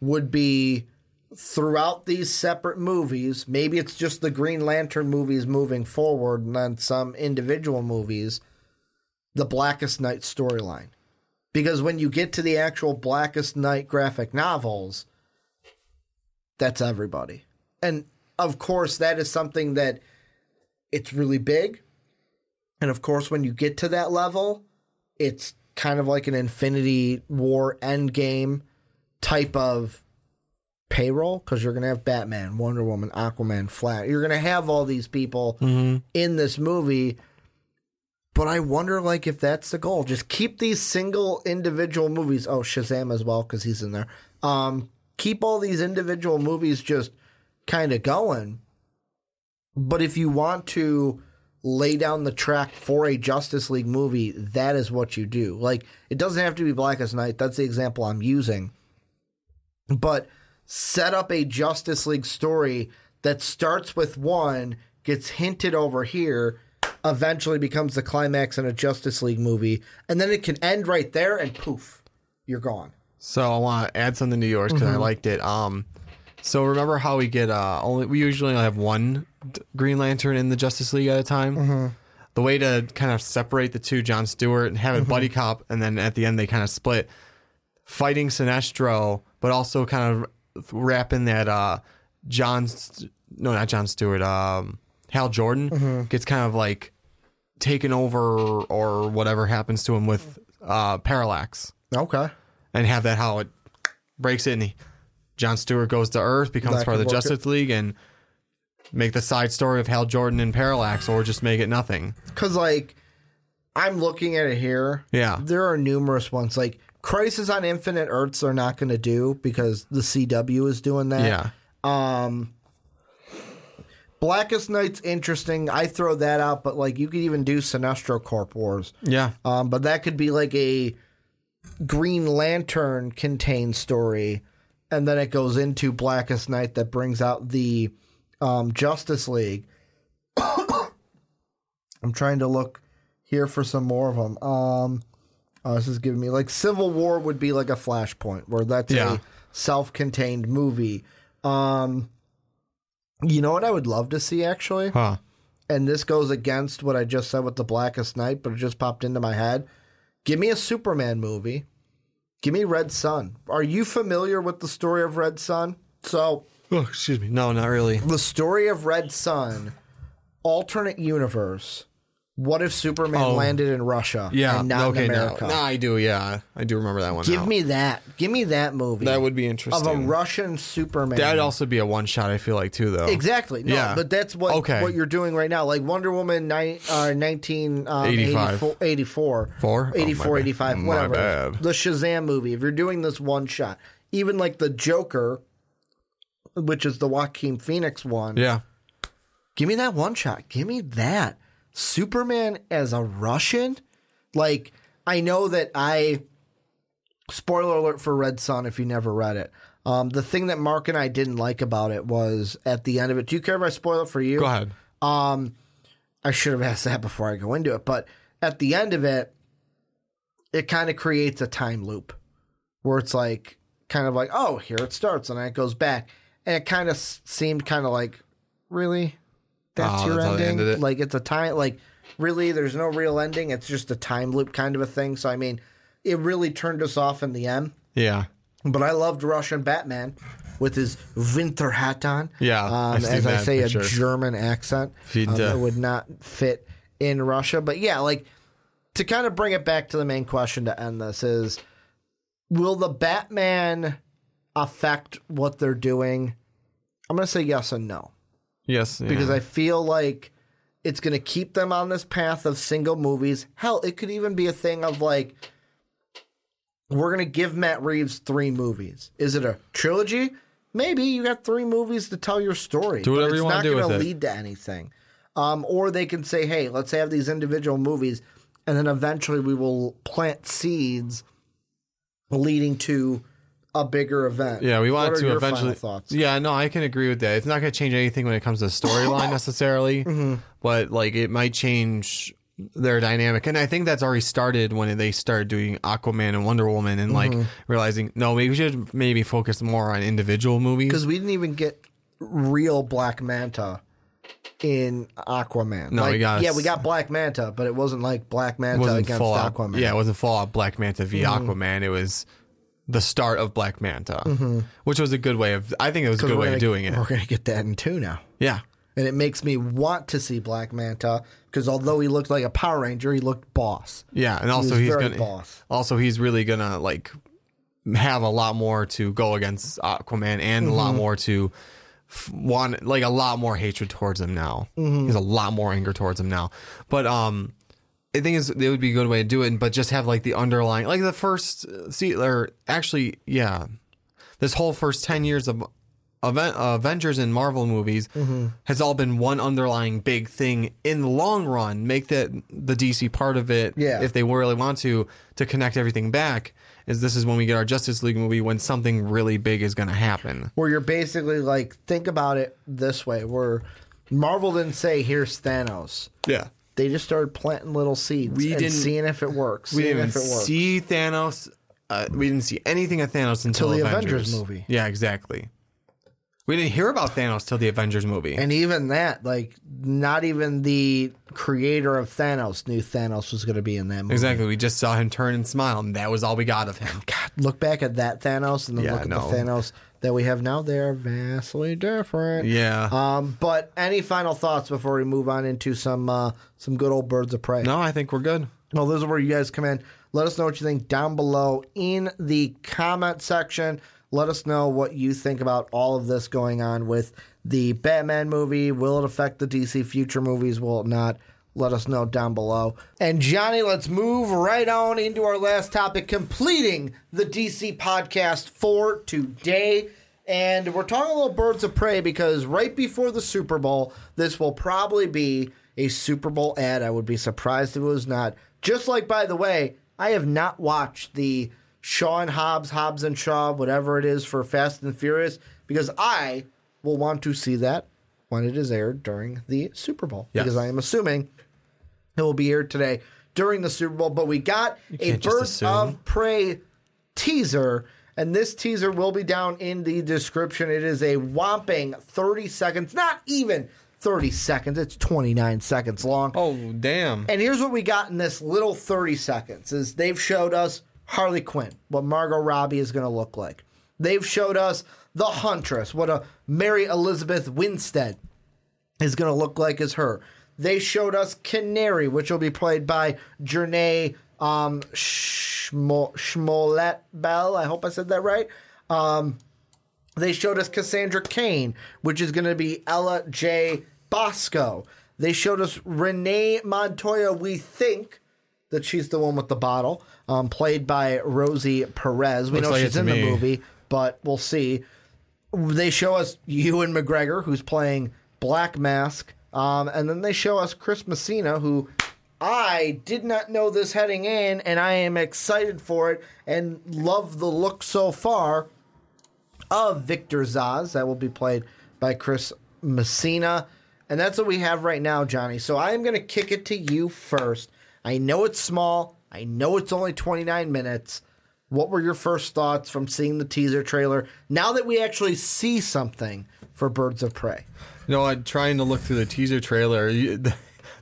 would be throughout these separate movies. Maybe it's just the Green Lantern movies moving forward and then some individual movies, the Blackest Night storyline. Because when you get to the actual Blackest Night graphic novels, that's everybody. And of course, that is something that it's really big. And of course, when you get to that level, it's kind of like an Infinity War Endgame type of payroll because you're going to have Batman, Wonder Woman, Aquaman, Flash. You're going to have all these people mm-hmm. in this movie. But I wonder, like, if that's the goal. Just keep these single individual movies. Oh, Shazam as well because he's in there. Um, keep all these individual movies just kind of going. But if you want to lay down the track for a Justice League movie, that is what you do. Like, it doesn't have to be Blackest Night. That's the example I'm using. But set up a Justice League story that starts with one, gets hinted over here, eventually becomes the climax in a Justice League movie, and then it can end right there and poof, you're gone. So I want to add something to yours because I liked it. Um, so remember how we get uh only we usually only have one Green Lantern in the Justice League at a time. The way to kind of separate the two, John Stewart, and have a buddy cop, and then at the end they kind of split, fighting Sinestro, but also kind of wrapping that uh John, no, not John Stewart, um, Hal Jordan gets kind of like taken over or whatever happens to him with uh Parallax Okay. and have that how it breaks it and he, John Stewart goes to Earth, becomes That part of the Justice League, and make the side story of Hal Jordan and Parallax, or just make it nothing. Because, like, I'm looking at it here. Yeah. There are numerous ones. Like, Crisis on Infinite Earths, they're not going to do because the CW is doing that. Yeah. Um, Blackest Night's interesting. I throw that out, but like you could even do Sinestro Corps Wars. Yeah. Um, but that could be like a Green Lantern contained story, and then it goes into Blackest Night that brings out the um, Justice League. I'm trying to look here for some more of them. Um, oh, this is giving me like Civil War would be like a Flashpoint, where that's Yeah. a self-contained movie. Um, you know what I would love to see actually, Huh. and this goes against what I just said with the Blackest Night, but it just popped into my head. Give me a Superman movie. Give me Red Sun. Are you familiar with the story of Red Sun? So, Oh, excuse me. No, not really. the story of Red Sun, alternate universe. What if Superman Oh. landed in Russia Yeah. and not okay. in Now, America? now I do. Yeah, I do remember that one. Give now. me that. Give me that movie. that would be interesting. of interesting. a Russian Superman. That'd also be a one shot. I feel like too, though. Exactly. No, Yeah. but that's what Okay. what you're doing right now. Like Wonder Woman ni- uh, 19 um, 85. 84, 84 Four? Oh, 84 my bad. 85 My whatever. bad. The Shazam movie. If you're doing this one shot, even like the Joker which is the Joaquin Phoenix one. Yeah. Give me that one shot. Give me that. Superman as a Russian? Like, I know that I. Spoiler alert for Red Sun if you never read it. Um, the thing that Mark and I didn't like about it was at the end of it. Do you care if I spoil it for you? Go ahead. Um, I should have asked that before I go into it, but at the end of it, it kind of creates a time loop where it's like, kind of like, oh, here it starts, and then it goes back, and it kind of seemed kind of like, really, that's Oh, your that's ending? it? Like it's a time, like really, there's no real ending. It's just a time loop kind of a thing. So I mean, it really turned us off in the end. Yeah. But I loved Russian Batman with his winter hat on. Yeah, um, as I say, picture. a German accent um, that would not fit in Russia. But yeah, like to kind of bring it back to the main question to end this is: Will the Batman affect what they're doing? I'm going to say yes and no Yes. because yeah. I feel like it's going to keep them on this path of single movies. Hell, it could even be a thing of like, we're going to give Matt Reeves three movies. Is it a trilogy? Maybe you got three movies to tell your story. Do whatever you wanna do. It's not with it. lead to anything. Um, or they can say, hey, let's have these individual movies, and then eventually we will plant seeds leading to a bigger event. Yeah, we are to eventually. Thoughts? Yeah, no, I can agree with that. It's not going to change anything when it comes to storyline necessarily, Mm-hmm. but like it might change their dynamic. And I think that's already started when they started doing Aquaman and Wonder Woman and like Mm-hmm. realizing no, maybe we should maybe focus more on individual movies. because we didn't even get real Black Manta in Aquaman. No, like, we got- yeah, we got Black Manta, but it wasn't like Black Manta against Aquaman. yeah, it wasn't full out Black Manta v Mm-hmm. Aquaman. It was the start of Black Manta, which was a good way of. I think it was a good way gonna- of doing it. We're gonna get that in two now. Yeah, and it makes me want to see Black Manta because although he looked like a Power Ranger, he looked boss. yeah, and also was he's very gonna. boss. Also, he's really gonna like have a lot more to go against Aquaman, and a Mm-hmm. lot more to f- want like a lot more hatred towards him now. Mm-hmm. There's a lot more anger towards him now. But um, I think is it would be a good way to do it, but just have like the underlying, like the first uh, see, or actually, yeah, this whole first ten years of Aven- Avengers and Marvel movies Mm-hmm. has all been one underlying big thing in the long run. Make that the DC part of it, Yeah. if they really want to, to connect everything back. Is this is when we get our Justice League movie when something really big is going to happen? Where you're basically like, think about it this way: where Marvel didn't say, "Here's Thanos." Yeah, They just started planting little seeds We and didn't- seeing if it works. we seeing didn't if it works. see Thanos. Uh, we didn't see anything of Thanos until Till the Avengers. Avengers movie. Yeah, exactly. We didn't hear about Thanos till the Avengers movie. And even that, like, not even the creator of Thanos knew Thanos was going to be in that movie. exactly. We just saw him turn and smile, and that was all we got of him. God, look back at that Thanos and then Yeah, look at no. the Thanos that we have now. They are vastly different. Yeah. Um, but any final thoughts before we move on into some uh, some good old birds of prey? no, I think we're good. Well, this is where you guys come in. Let us know what you think down below in the comment section. Let us know what you think about all of this going on with the Batman movie. Will it affect the DC future movies? Will it not? Let us know down below. And Johnny, let's move right on into our last topic, completing the DC podcast for today. And we're talking a little birds of prey because right before the Super Bowl, this will probably be a Super Bowl ad. I would be surprised if it was not. Just like, by the way, I have not watched the Shaw and Hobbs, Hobbs and Shaw, whatever it is for Fast and Furious, because I will want to see that when it is aired during the Super Bowl. Yes. Because I am assuming it will be here today during the Super Bowl. But we got a Birds of Prey teaser, and this teaser will be down in the description. It is a whopping 30 seconds, not even 30 seconds, it's 29 seconds long. Oh, damn. And here's what we got in this little 30 seconds is they've showed us Harley Quinn, what Margot Robbie is going to look like. They've showed us the Huntress, what a Mary Elizabeth Winstead is going to look like as her. They showed us Canary, which will be played by Jurnee um, Schmo- Schmolet Bell. I hope I said that right. Um, they showed us Cassandra Cain, which is going to be Ella Jay Basco. They showed us Renee Montoya, we think that she's the one with the bottle, um, played by Rosie Perez. We Looks know like she's in the movie, but we'll see. They show us Ewan McGregor, who's playing Black Mask. Um, and then they show us Chris Messina, who I did not know this heading in, and I am excited for it and love the look so far of Victor Zsasz. That will be played by Chris Messina. And that's what we have right now, Johnny. So I am going to kick it to you first. I know it's small. I know it's only 29 minutes. What were your first thoughts from seeing the teaser trailer now that we actually see something for Birds of Prey? You know, I'm trying to look through the teaser trailer. You, the,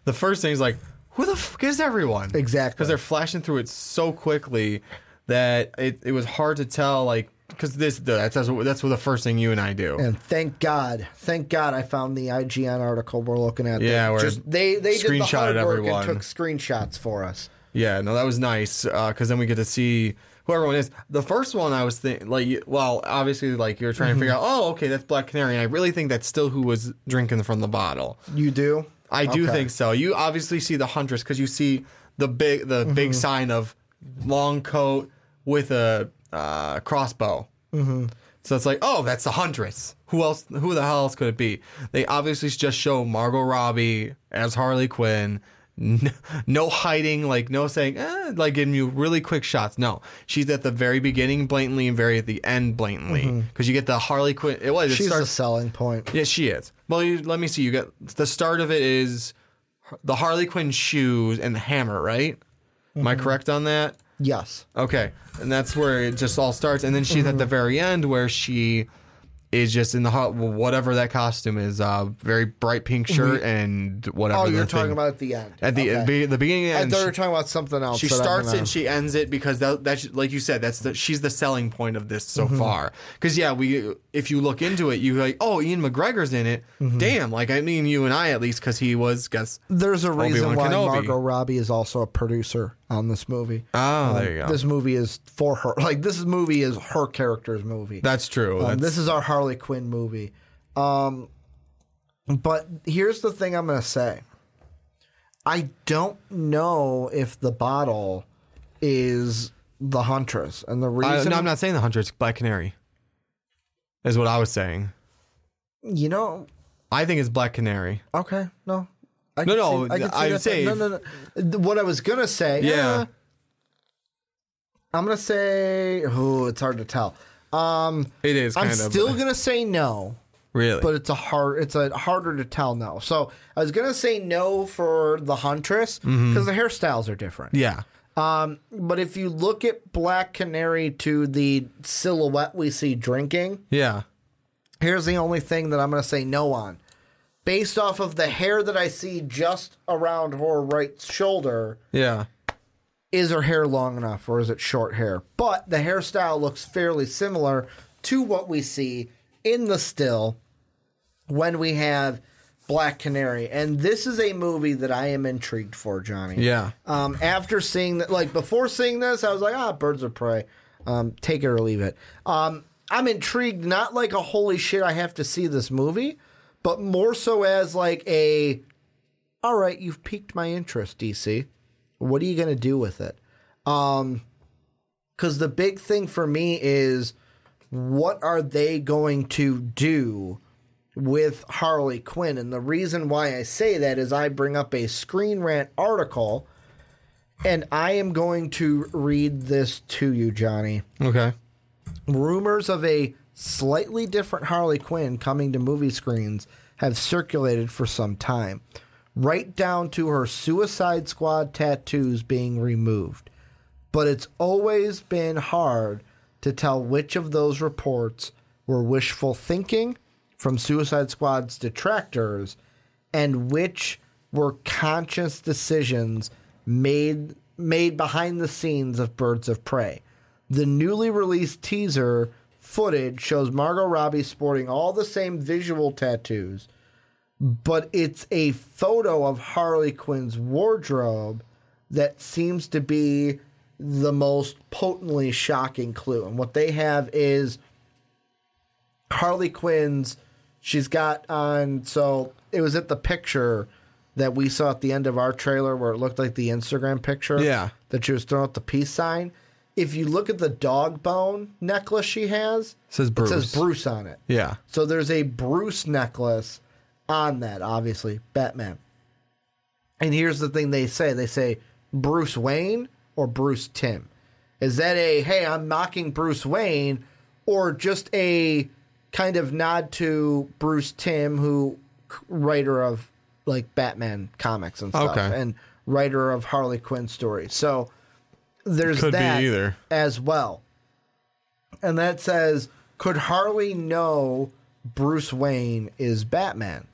the first thing is like, who the fuck is everyone? Exactly. Because they're flashing through it so quickly that it, it was hard to tell, like, because this that's that's what, that's what the first thing you and I do. And thank God, thank God, I found the IGN article we're looking at. Yeah, where just they they did the hard work everyone. and took screenshots for us. Yeah, no, that was nice uh, because then we get to see who everyone is. The first one, I was thinking, like, well, obviously, like you're trying to figure out, oh, okay, that's Black Canary, and I really think that's still who was drinking from the bottle. You do? I do Okay. think so. You obviously see the huntress because you see the big the Mm-hmm. big sign of long coat with a uh, crossbow. Mm-hmm. So it's like, oh, that's the huntress. Who else? Who the hell else could it be? They obviously just show Margot Robbie as Harley Quinn. No hiding, like no saying, eh, like giving you really quick shots. No, she's at the very beginning blatantly and very at the end blatantly because you get the Harley Quinn. It was. It Mm-hmm. She's starts, the selling point. Yes, she is. Well, you, let me see. You get the start of it is the Harley Quinn shoes and the hammer, right? Am I correct on that? Yes. Okay, and that's where it just all starts. And then she's at the very end where she is just in the hot whatever that costume is, uh, very bright pink shirt and whatever. Oh, you're talking thing- about at the end. at the Okay. be- the beginning. I And thought you she- talking about something else. she starts and she ends it because that, that's like you said that's the she's the selling point of this Mm-hmm. so far because yeah we if you look into it you like oh Ewan McGregor's in it Mm-hmm. damn like I mean you and I at least because he was guess There's a reason Obi-Wan why Kenobi. Margot Robbie is also a producer on this movie. oh there you go This movie is for her. Like this movie is her character's movie. that's true Um, That's- this is our Harley Quinn movie. Um, but here's the thing I'm going to say. I don't know if the bottle is the Huntress, and the I, reason no I'm not saying the Huntress, Black Canary is what I was saying you know, I think it's Black Canary okay, no, I No, no, can I would that. say no, no, no. What I was gonna say, Yeah. eh, I'm gonna say, oh, it's hard to tell. Um, it is I'm of still gonna say no. really but it's a hard it's a harder to tell no. So I was gonna say no for the huntress because the hairstyles are different. yeah Um, but if you look at Black Canary to the silhouette we see drinking, yeah here's the only thing that I'm gonna say no on. Based off of the hair that I see just around her right shoulder, yeah is her hair long enough or is it short hair? But the hairstyle looks fairly similar to what we see in the still when we have Black Canary. And this is a movie that I am intrigued for, Johnny. yeah Um, after seeing that, like before seeing this, I was like, ah, Birds of Prey. Um, take it or leave it. Um, I'm intrigued, not like a holy shit, I have to see this movie, but more so as like a, all right, you've piqued my interest, DC. What are you going to do with it? Um, because the big thing for me is what are they going to do with Harley Quinn? And the reason why I say that is I bring up a Screen Rant article, and I am going to read this to you, Johnny. okay Rumors of a slightly different Harley Quinn coming to movie screens have circulated for some time, right down to her Suicide Squad tattoos being removed. But it's always been hard to tell which of those reports were wishful thinking from Suicide Squad's detractors and which were conscious decisions made made behind the scenes of Birds of Prey. The newly released teaser footage shows Margot Robbie sporting all the same visual tattoos, but it's a photo of Harley Quinn's wardrobe that seems to be the most potently shocking clue. And what they have is Harley Quinn's. She's got on. So it was at the picture that we saw at the end of our trailer where it looked like the Instagram picture. Yeah. That she was throwing out the peace sign. If you look at the dog bone necklace she has, Says Bruce. it says. Bruce on it. yeah So there's a Bruce necklace on that, obviously, Batman. And here's the thing they say they say Bruce Wayne or Bruce Timm. Is that a, hey, I'm mocking Bruce Wayne, or just a kind of nod to Bruce Timm, who writer of like Batman comics and stuff, Okay. and writer of Harley Quinn stories. So there's Could that either. as well. And that says, could Harley know Bruce Wayne is Batman?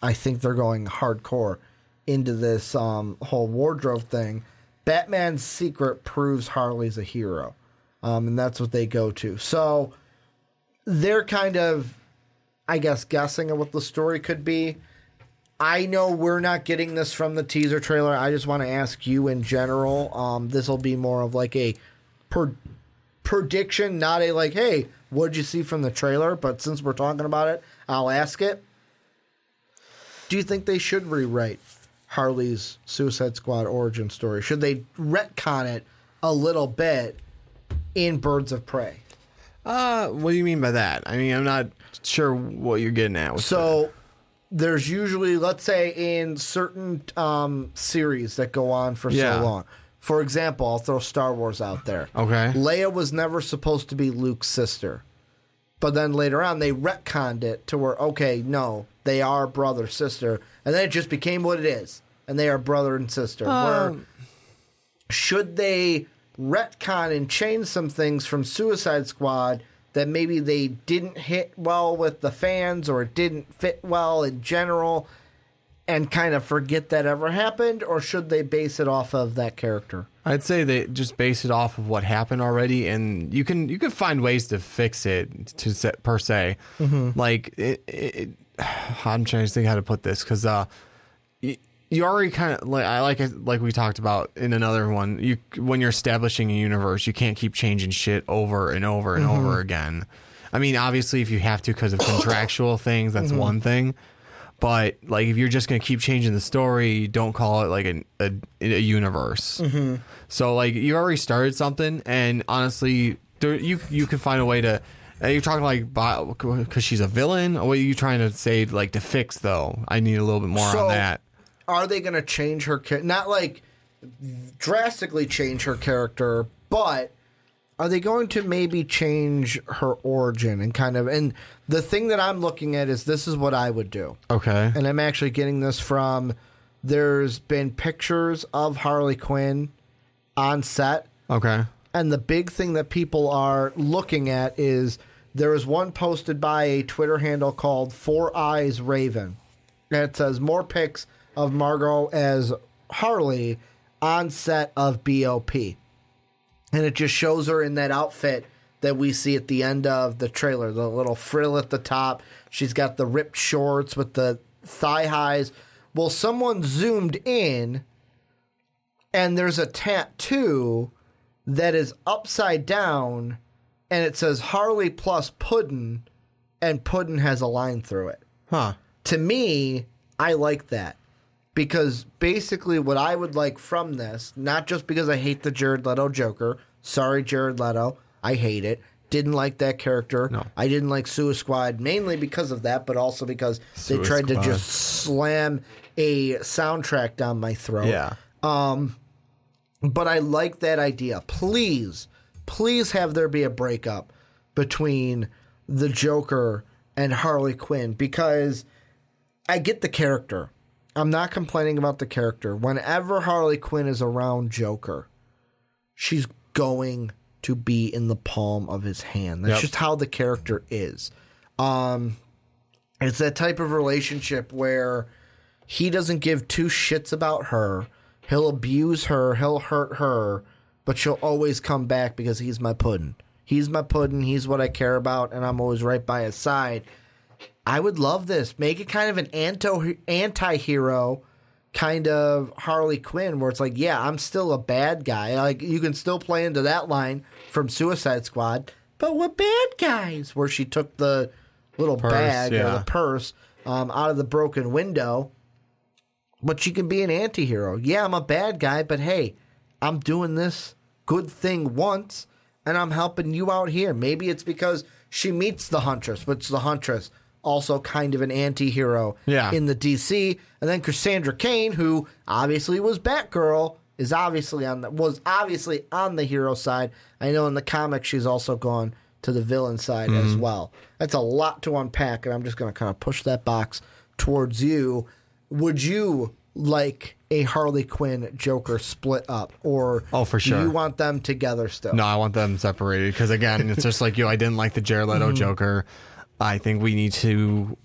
I think they're going hardcore into this um, whole wardrobe thing. Batman's secret proves Harley's a hero. Um, and that's what they go to. So they're kind of, I guess, guessing at what the story could be. I know we're not getting this from the teaser trailer. I just want to ask you in general. Um, this will be more of like a per- prediction, not a like, hey, what did you see from the trailer? But since we're talking about it, I'll ask it. Do you think they should rewrite Harley's Suicide Squad origin story? Should they retcon it a little bit in Birds of Prey? Uh what do you mean by that I mean I'm not sure what you're getting at with that. So there's usually, let's say, in certain um, series that go on for Yeah. so long. For example, I'll throw Star Wars out there. Okay. Leia was never supposed to be Luke's sister. But then later on, they retconned it to where, okay, no, they are brother sister. And then it just became what it is. And they are brother and sister. where Um, should they retcon and change some things from Suicide Squad that maybe they didn't hit well with the fans or it didn't fit well in general and kind of forget that ever happened or should they base it off of that character? I'd say they just base it off of what happened already, and you can you can find ways to fix it to set, per se. Like it, it, I'm trying to think how to put this because uh, you, already kind of like I like it like we talked about in another one. You when you're establishing a universe, you can't keep changing shit over and over and over mm-hmm. again. I mean, obviously, if you have to because of contractual things, that's mm-hmm. one thing. But like, if you're just gonna keep changing the story, don't call it like an, a a universe. Mm-hmm. So like, you already started something, and honestly, there, you you can find a way to. You're talking like because she's a villain. What are you trying to say like to fix though? I need a little bit more So- on that. Are they going to change her char- not like drastically change her character, but are they going to maybe change her origin and kind of and the thing that I'm looking at is this is what I would do. Okay. and I'm actually getting this from. There's been pictures of Harley Quinn on set, Okay. and the big thing that people are looking at is there is one posted by a Twitter handle called Four Eyes Raven. And it says more pics of Margot as Harley on set of BOP. And it just shows her in that outfit that we see at the end of the trailer the little frill at the top. She's got the ripped shorts with the thigh highs. Well, someone zoomed in and there's a tattoo that is upside down and it says Harley plus Puddin and Puddin has a line through it. Huh. To me, I like that because basically what I would like from this, not just because I hate the Jared Leto Joker. Sorry, Jared Leto. I hate it. Didn't like that character. No. I didn't like Suicide Squad mainly because of that, but also because they tried to just slam a soundtrack down my throat Yeah. Um, but I like that idea. Please, please have there be a breakup between the Joker and Harley Quinn because I get the character. I'm not complaining about the character. Whenever Harley Quinn is around Joker, she's going to be in the palm of his hand. That's Yep. just how the character is. Um, it's that type of relationship where he doesn't give two shits about her. He'll abuse her, he'll hurt her, but she'll always come back because he's my puddin'. He's my puddin', he's what I care about, and I'm always right by his side. I would love this. Make it kind of an anti anti-hero kind of Harley Quinn where it's like, yeah, I'm still a bad guy. Like you can still play into that line from Suicide Squad, but we're bad guys where she took the little Purse, bag or the purse um, out of the broken window. But she can be an anti-hero. Yeah, I'm a bad guy, but hey, I'm doing this good thing once and I'm helping you out here. Maybe it's because she meets the Huntress, which the Huntress also kind of an anti-hero Yeah. in the DC. And then Cassandra Cain, who obviously was Batgirl, is obviously on the was obviously on the hero side. I know in the comics she's also gone to the villain side as mm-hmm. well. That's a lot to unpack, and I'm just going to kind of push that box towards you. Would you like a Harley Quinn Joker split up, or Oh, for do sure. you want them together still? No, I want them separated because again, it's just like you. I didn't like the Jared Leto mm-hmm. Joker. I think we need to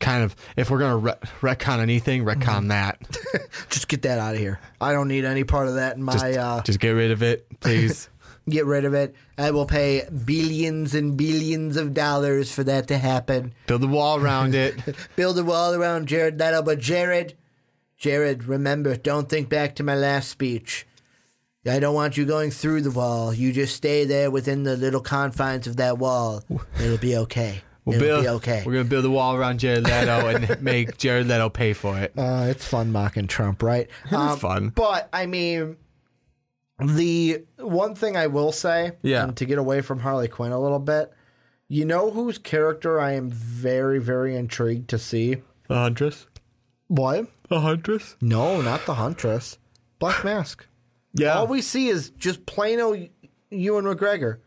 kind of, if we're gonna re- retcon anything, retcon that. Just get that out of here. I don't need any part of that in my. Just, uh, just get rid of it, please. get rid of it. I will pay billions and billions of dollars for that to happen. Build a wall around it. Build a wall around Jared Leto, but Jared, Jared, remember, don't think back to my last speech. I don't want you going through the wall. You just stay there within the little confines of that wall. It'll be okay. We'll It'll build, be okay. We're gonna build a wall around Jared Leto and make Jared Leto pay for it. Uh, it's fun mocking Trump, right? Um, fun. But I mean, the one thing I will say, Yeah. to get away from Harley Quinn a little bit, you know whose character I am very, very intrigued to see? The Huntress. What? The Huntress. No, not the Huntress. Black Mask. Yeah. All we see is just plain old Ewan McGregor.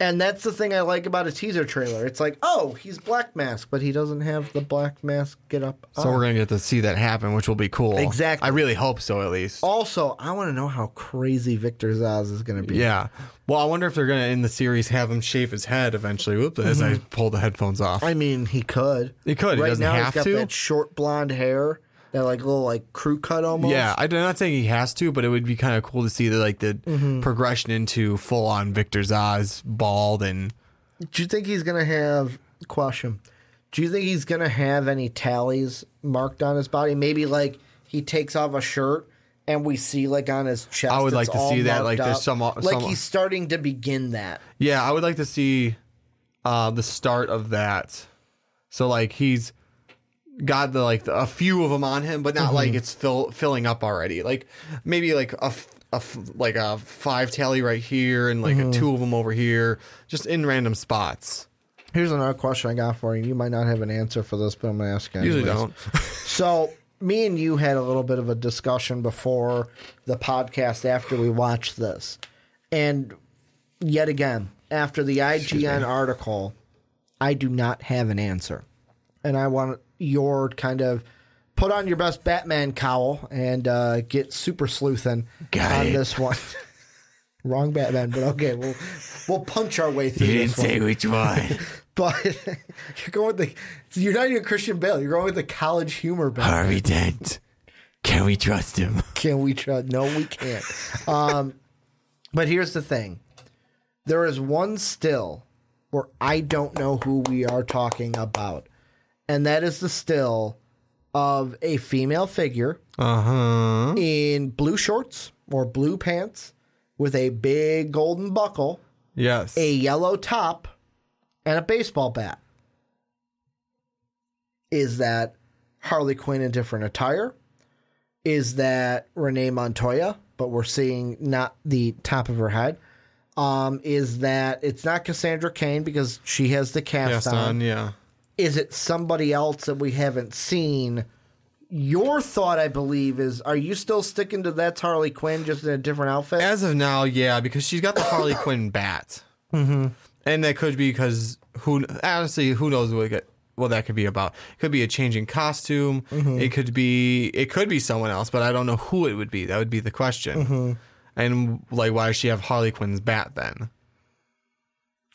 And that's the thing I like about a teaser trailer. It's like, oh, he's Black Mask, but he doesn't have the Black Mask get up. So we're gonna get to see that happen, which will be cool. Exactly. I really hope so, at least. Also, I want to know how crazy Victor Zsasz is going to be. Yeah. Well, I wonder if they're gonna in the series have him shave his head eventually. Whoop! As I mm-hmm. pull the headphones off. I mean, he could. He could. He Right doesn't now, have he's got to. that short blonde hair, that like little like crew cut almost. yeah, I'm not saying he has to, but it would be kind of cool to see the like the Mm-hmm. progression into full on Victor Zsasz, bald and Do you think he's to have question? Do you think he's to have any tallies marked on his body? Maybe like he takes off a shirt and we see like on his chest. I would like to see that, like, there's up. some- like he's starting to begin that. Yeah, I would like to see uh, the start of that. So like he's got the like the, a few of them on him, but not Mm-hmm. like it's fill, filling up already. Like maybe like a, a f- like a five tally right here and Mm-hmm. like a two of them over here, just in random spots. Here's another question I got for you. You might not have an answer for this, but I'm to ask you. Usually don't. So, me and you had a little bit of a discussion before the podcast after we watched this. And yet again, after the IGN article, I do not have an answer. And I want your kind of put on your best Batman cowl and uh, get super sleuthin' on this one. Wrong Batman, but okay, we'll we'll punch our way through You didn't this one. which one. But you're going with the you're not even Christian Bale. You're going with the college humor Batman. Harvey Dent. Can we trust him? Can we trust? No, we can't. Um, but here's the thing: there is one still where I don't know who we are talking about, and that is the still of a female figure Uh huh. in blue shorts or blue pants with a big golden buckle, Yes. a yellow top, and a baseball bat. Is that Harley Quinn in different attire? Is that Renee Montoya, but we're seeing not the top of her head? Um, is that it's not Cassandra Cain because she has the cast Yes, on? on. Yeah. Is it somebody else that we haven't seen? Your thought, I believe, is are you still sticking to that's Harley Quinn just in a different outfit? As of now, yeah, because she's got the Harley Quinn bat, mm-hmm. and that could be because who honestly who knows what it, what that could be about. It could be a changing costume. Mm-hmm. It could be it could be someone else, but I don't know who it would be. That would be the question. Mm-hmm. And like, why does she have Harley Quinn's bat then?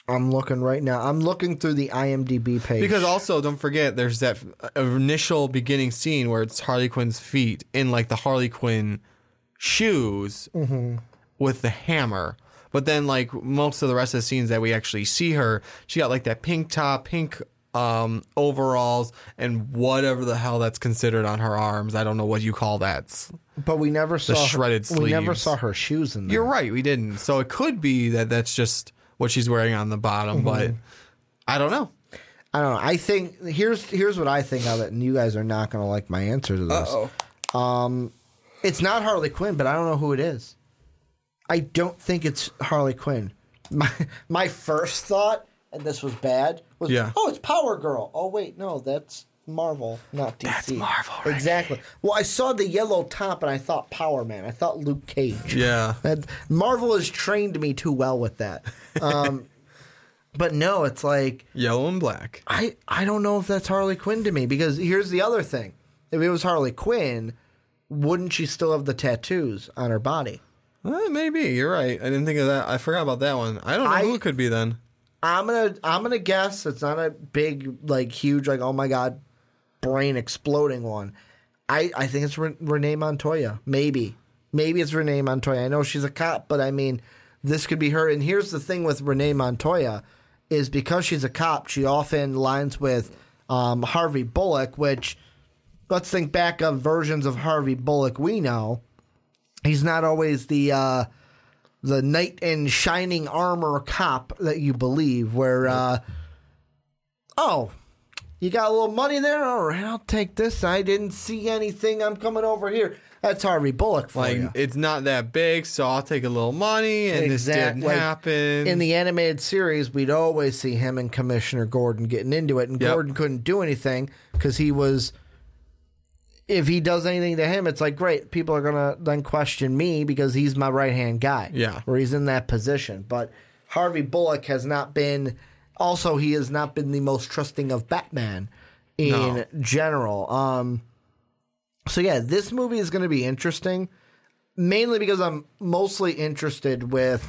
I'm looking right now. I'm looking through the IMDb page. Because also, don't forget, there's that initial beginning scene where it's Harley Quinn's feet in like the Harley Quinn shoes with the hammer. But then, like most of the rest of the scenes that we actually see her, she got like that pink top, pink um, overalls, and whatever the hell that's considered on her arms. I don't know what you call that. but we never saw her- shredded We never saw her shoes in there. You're right, we didn't. So it could be that that's just what she's wearing on the bottom, but I don't know. I don't know. I think here's here's what I think of it, and you guys are not going to like my answer to this. Um, it's not Harley Quinn, but I don't know who it is. I don't think it's Harley Quinn. My my first thought, and this was bad, was Yeah. oh, it's Power Girl. Oh wait, no, that's Marvel, not DC. That's Marvel right exactly. Well, I saw the yellow top, and I thought Power Man. I thought Luke Cage. Yeah. That Marvel has trained me too well with that. Um, but no, it's like Yellow and black. I I don't know if that's Harley Quinn to me because here's the other thing: if it was Harley Quinn, wouldn't she still have the tattoos on her body? Uh, maybe you're right. I didn't think of that. I forgot about that one. I don't know I- who it could be then. I'm gonna I'm gonna guess it's not a big like huge like oh my god brain exploding one. I I think it's Re- Renee Montoya. Maybe maybe it's Renee Montoya. I know she's a cop, but I mean this could be her. And here's the thing with Renee Montoya is because she's a cop, she often lines with um, Harvey Bullock, which let's think back of versions of Harvey Bullock we know. He's not always the uh, the knight in shining armor cop that you believe, where uh, oh, you got a little money there. All right, I'll take this. I didn't see anything. I'm coming over here. That's Harvey Bullock for Like you. it's not that big, so I'll take a little money, and this Exact- didn't like, happen. In the animated series, we'd always see him and Commissioner Gordon getting into it, and Yep. Gordon couldn't do anything because he was. If he does anything to him, it's like great. People are gonna then question me because he's my right hand guy. Yeah. or he's in that position. But Harvey Bullock has not been. Also, he has not been the most trusting of Batman in No. general. Um, so yeah, this movie is going to be interesting, mainly because I'm mostly interested with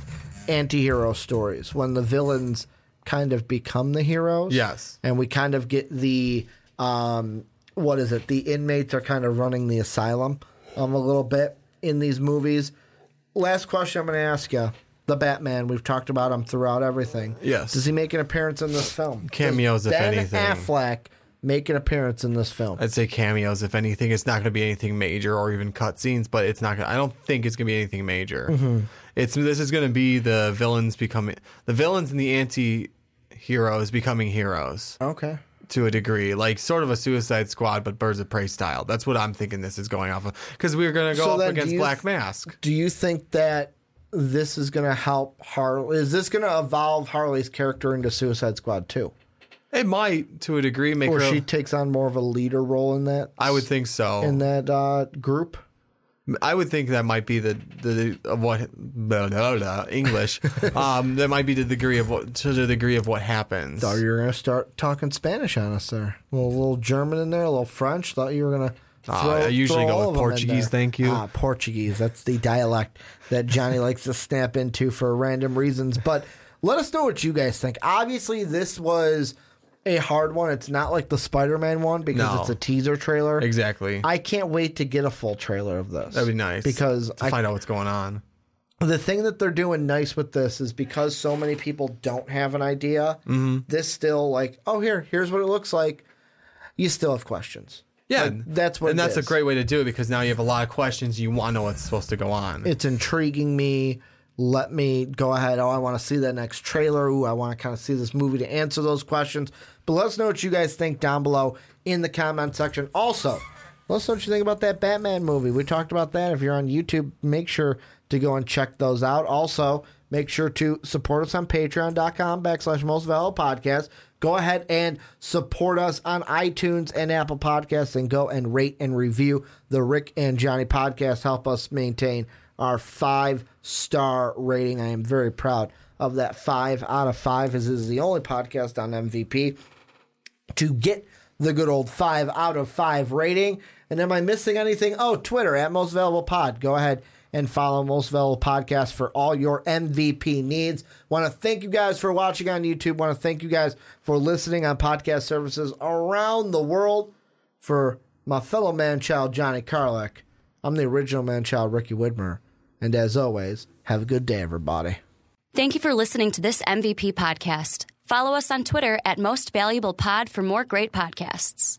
anti-hero stories when the villains kind of become the heroes. Yes. and we kind of get the um, what is it? The inmates are kind of running the asylum um, a little bit in these movies. Last question I'm going to ask you. The Batman, we've talked about him throughout everything. Yes. Does he make an appearance in this film? Cameos, Does if ben anything. Affleck make an appearance in this film? I'd say cameos. If anything, it's not going to be anything major or even cutscenes. But it's not. Gonna, I don't think it's going to be anything major. Mm-hmm. It's this is going to be the villains becoming the villains and the anti heroes becoming heroes Okay. to a degree, like sort of a Suicide Squad, but Birds of Prey style. That's what I'm thinking. This is going off of because we're going to go So up against Black th- Mask. Do you think that this is going to help Harley? Is this going to evolve Harley's character into Suicide Squad too, It might, to a degree, make or her. she takes on more of a leader role in that? I would think so. in that uh, group. I would think that might be the the of what blah, blah, blah, English. um, that might be the degree of what to the degree of what happens. Thought you were going to start talking Spanish on us there. A little, little German in there, a little French. Thought you were going to. Ah, I usually go with Portuguese, thank you. Ah, Portuguese. That's the dialect that Johnny likes to snap into for random reasons. But let us know what you guys think. Obviously, this was a hard one. It's not like the Spider Man one because No. it's a teaser trailer. Exactly. I can't wait to get a full trailer of this. That'd be nice Because to I find out what's going on. the thing that they're doing nice with this is because so many people don't have an idea. Mm-hmm. This still like, oh here, here's what it looks like. You still have questions. Yeah, Like, that's what and that's a great way to do it because now you have a lot of questions. You want to know what's supposed to go on. It's intriguing me. Let me go ahead. Oh, I want to see that next trailer. Ooh, I want to kind of see this movie to answer those questions. But let us know what you guys think down below in the comment section. Also, let us know what you think about that Batman movie. We talked about that. If you're on YouTube, make sure to go and check those out. Also, make sure to support us on patreon.com backslash most valuable podcast. Go ahead and support us on iTunes and Apple Podcasts and go and rate and review the Rick and Johnny podcast. Help us maintain our five star rating. I am very proud of that five out of five, as this is the only podcast on MVP to get the good old five out of five rating. And am I missing anything? Oh, Twitter at Most Valuable Pod. Go ahead and follow Most Valuable Podcast for all your MVP needs. Want to thank you guys for watching on YouTube. Want to thank you guys for listening on podcast services around the world. For my fellow man child Johnny Karlic, I'm the original man child Ricky Widmer. And as always, have a good day, everybody. Thank you for listening to this MVP podcast. Follow us on Twitter at Most Valuable Pod for more great podcasts.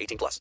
18 plus.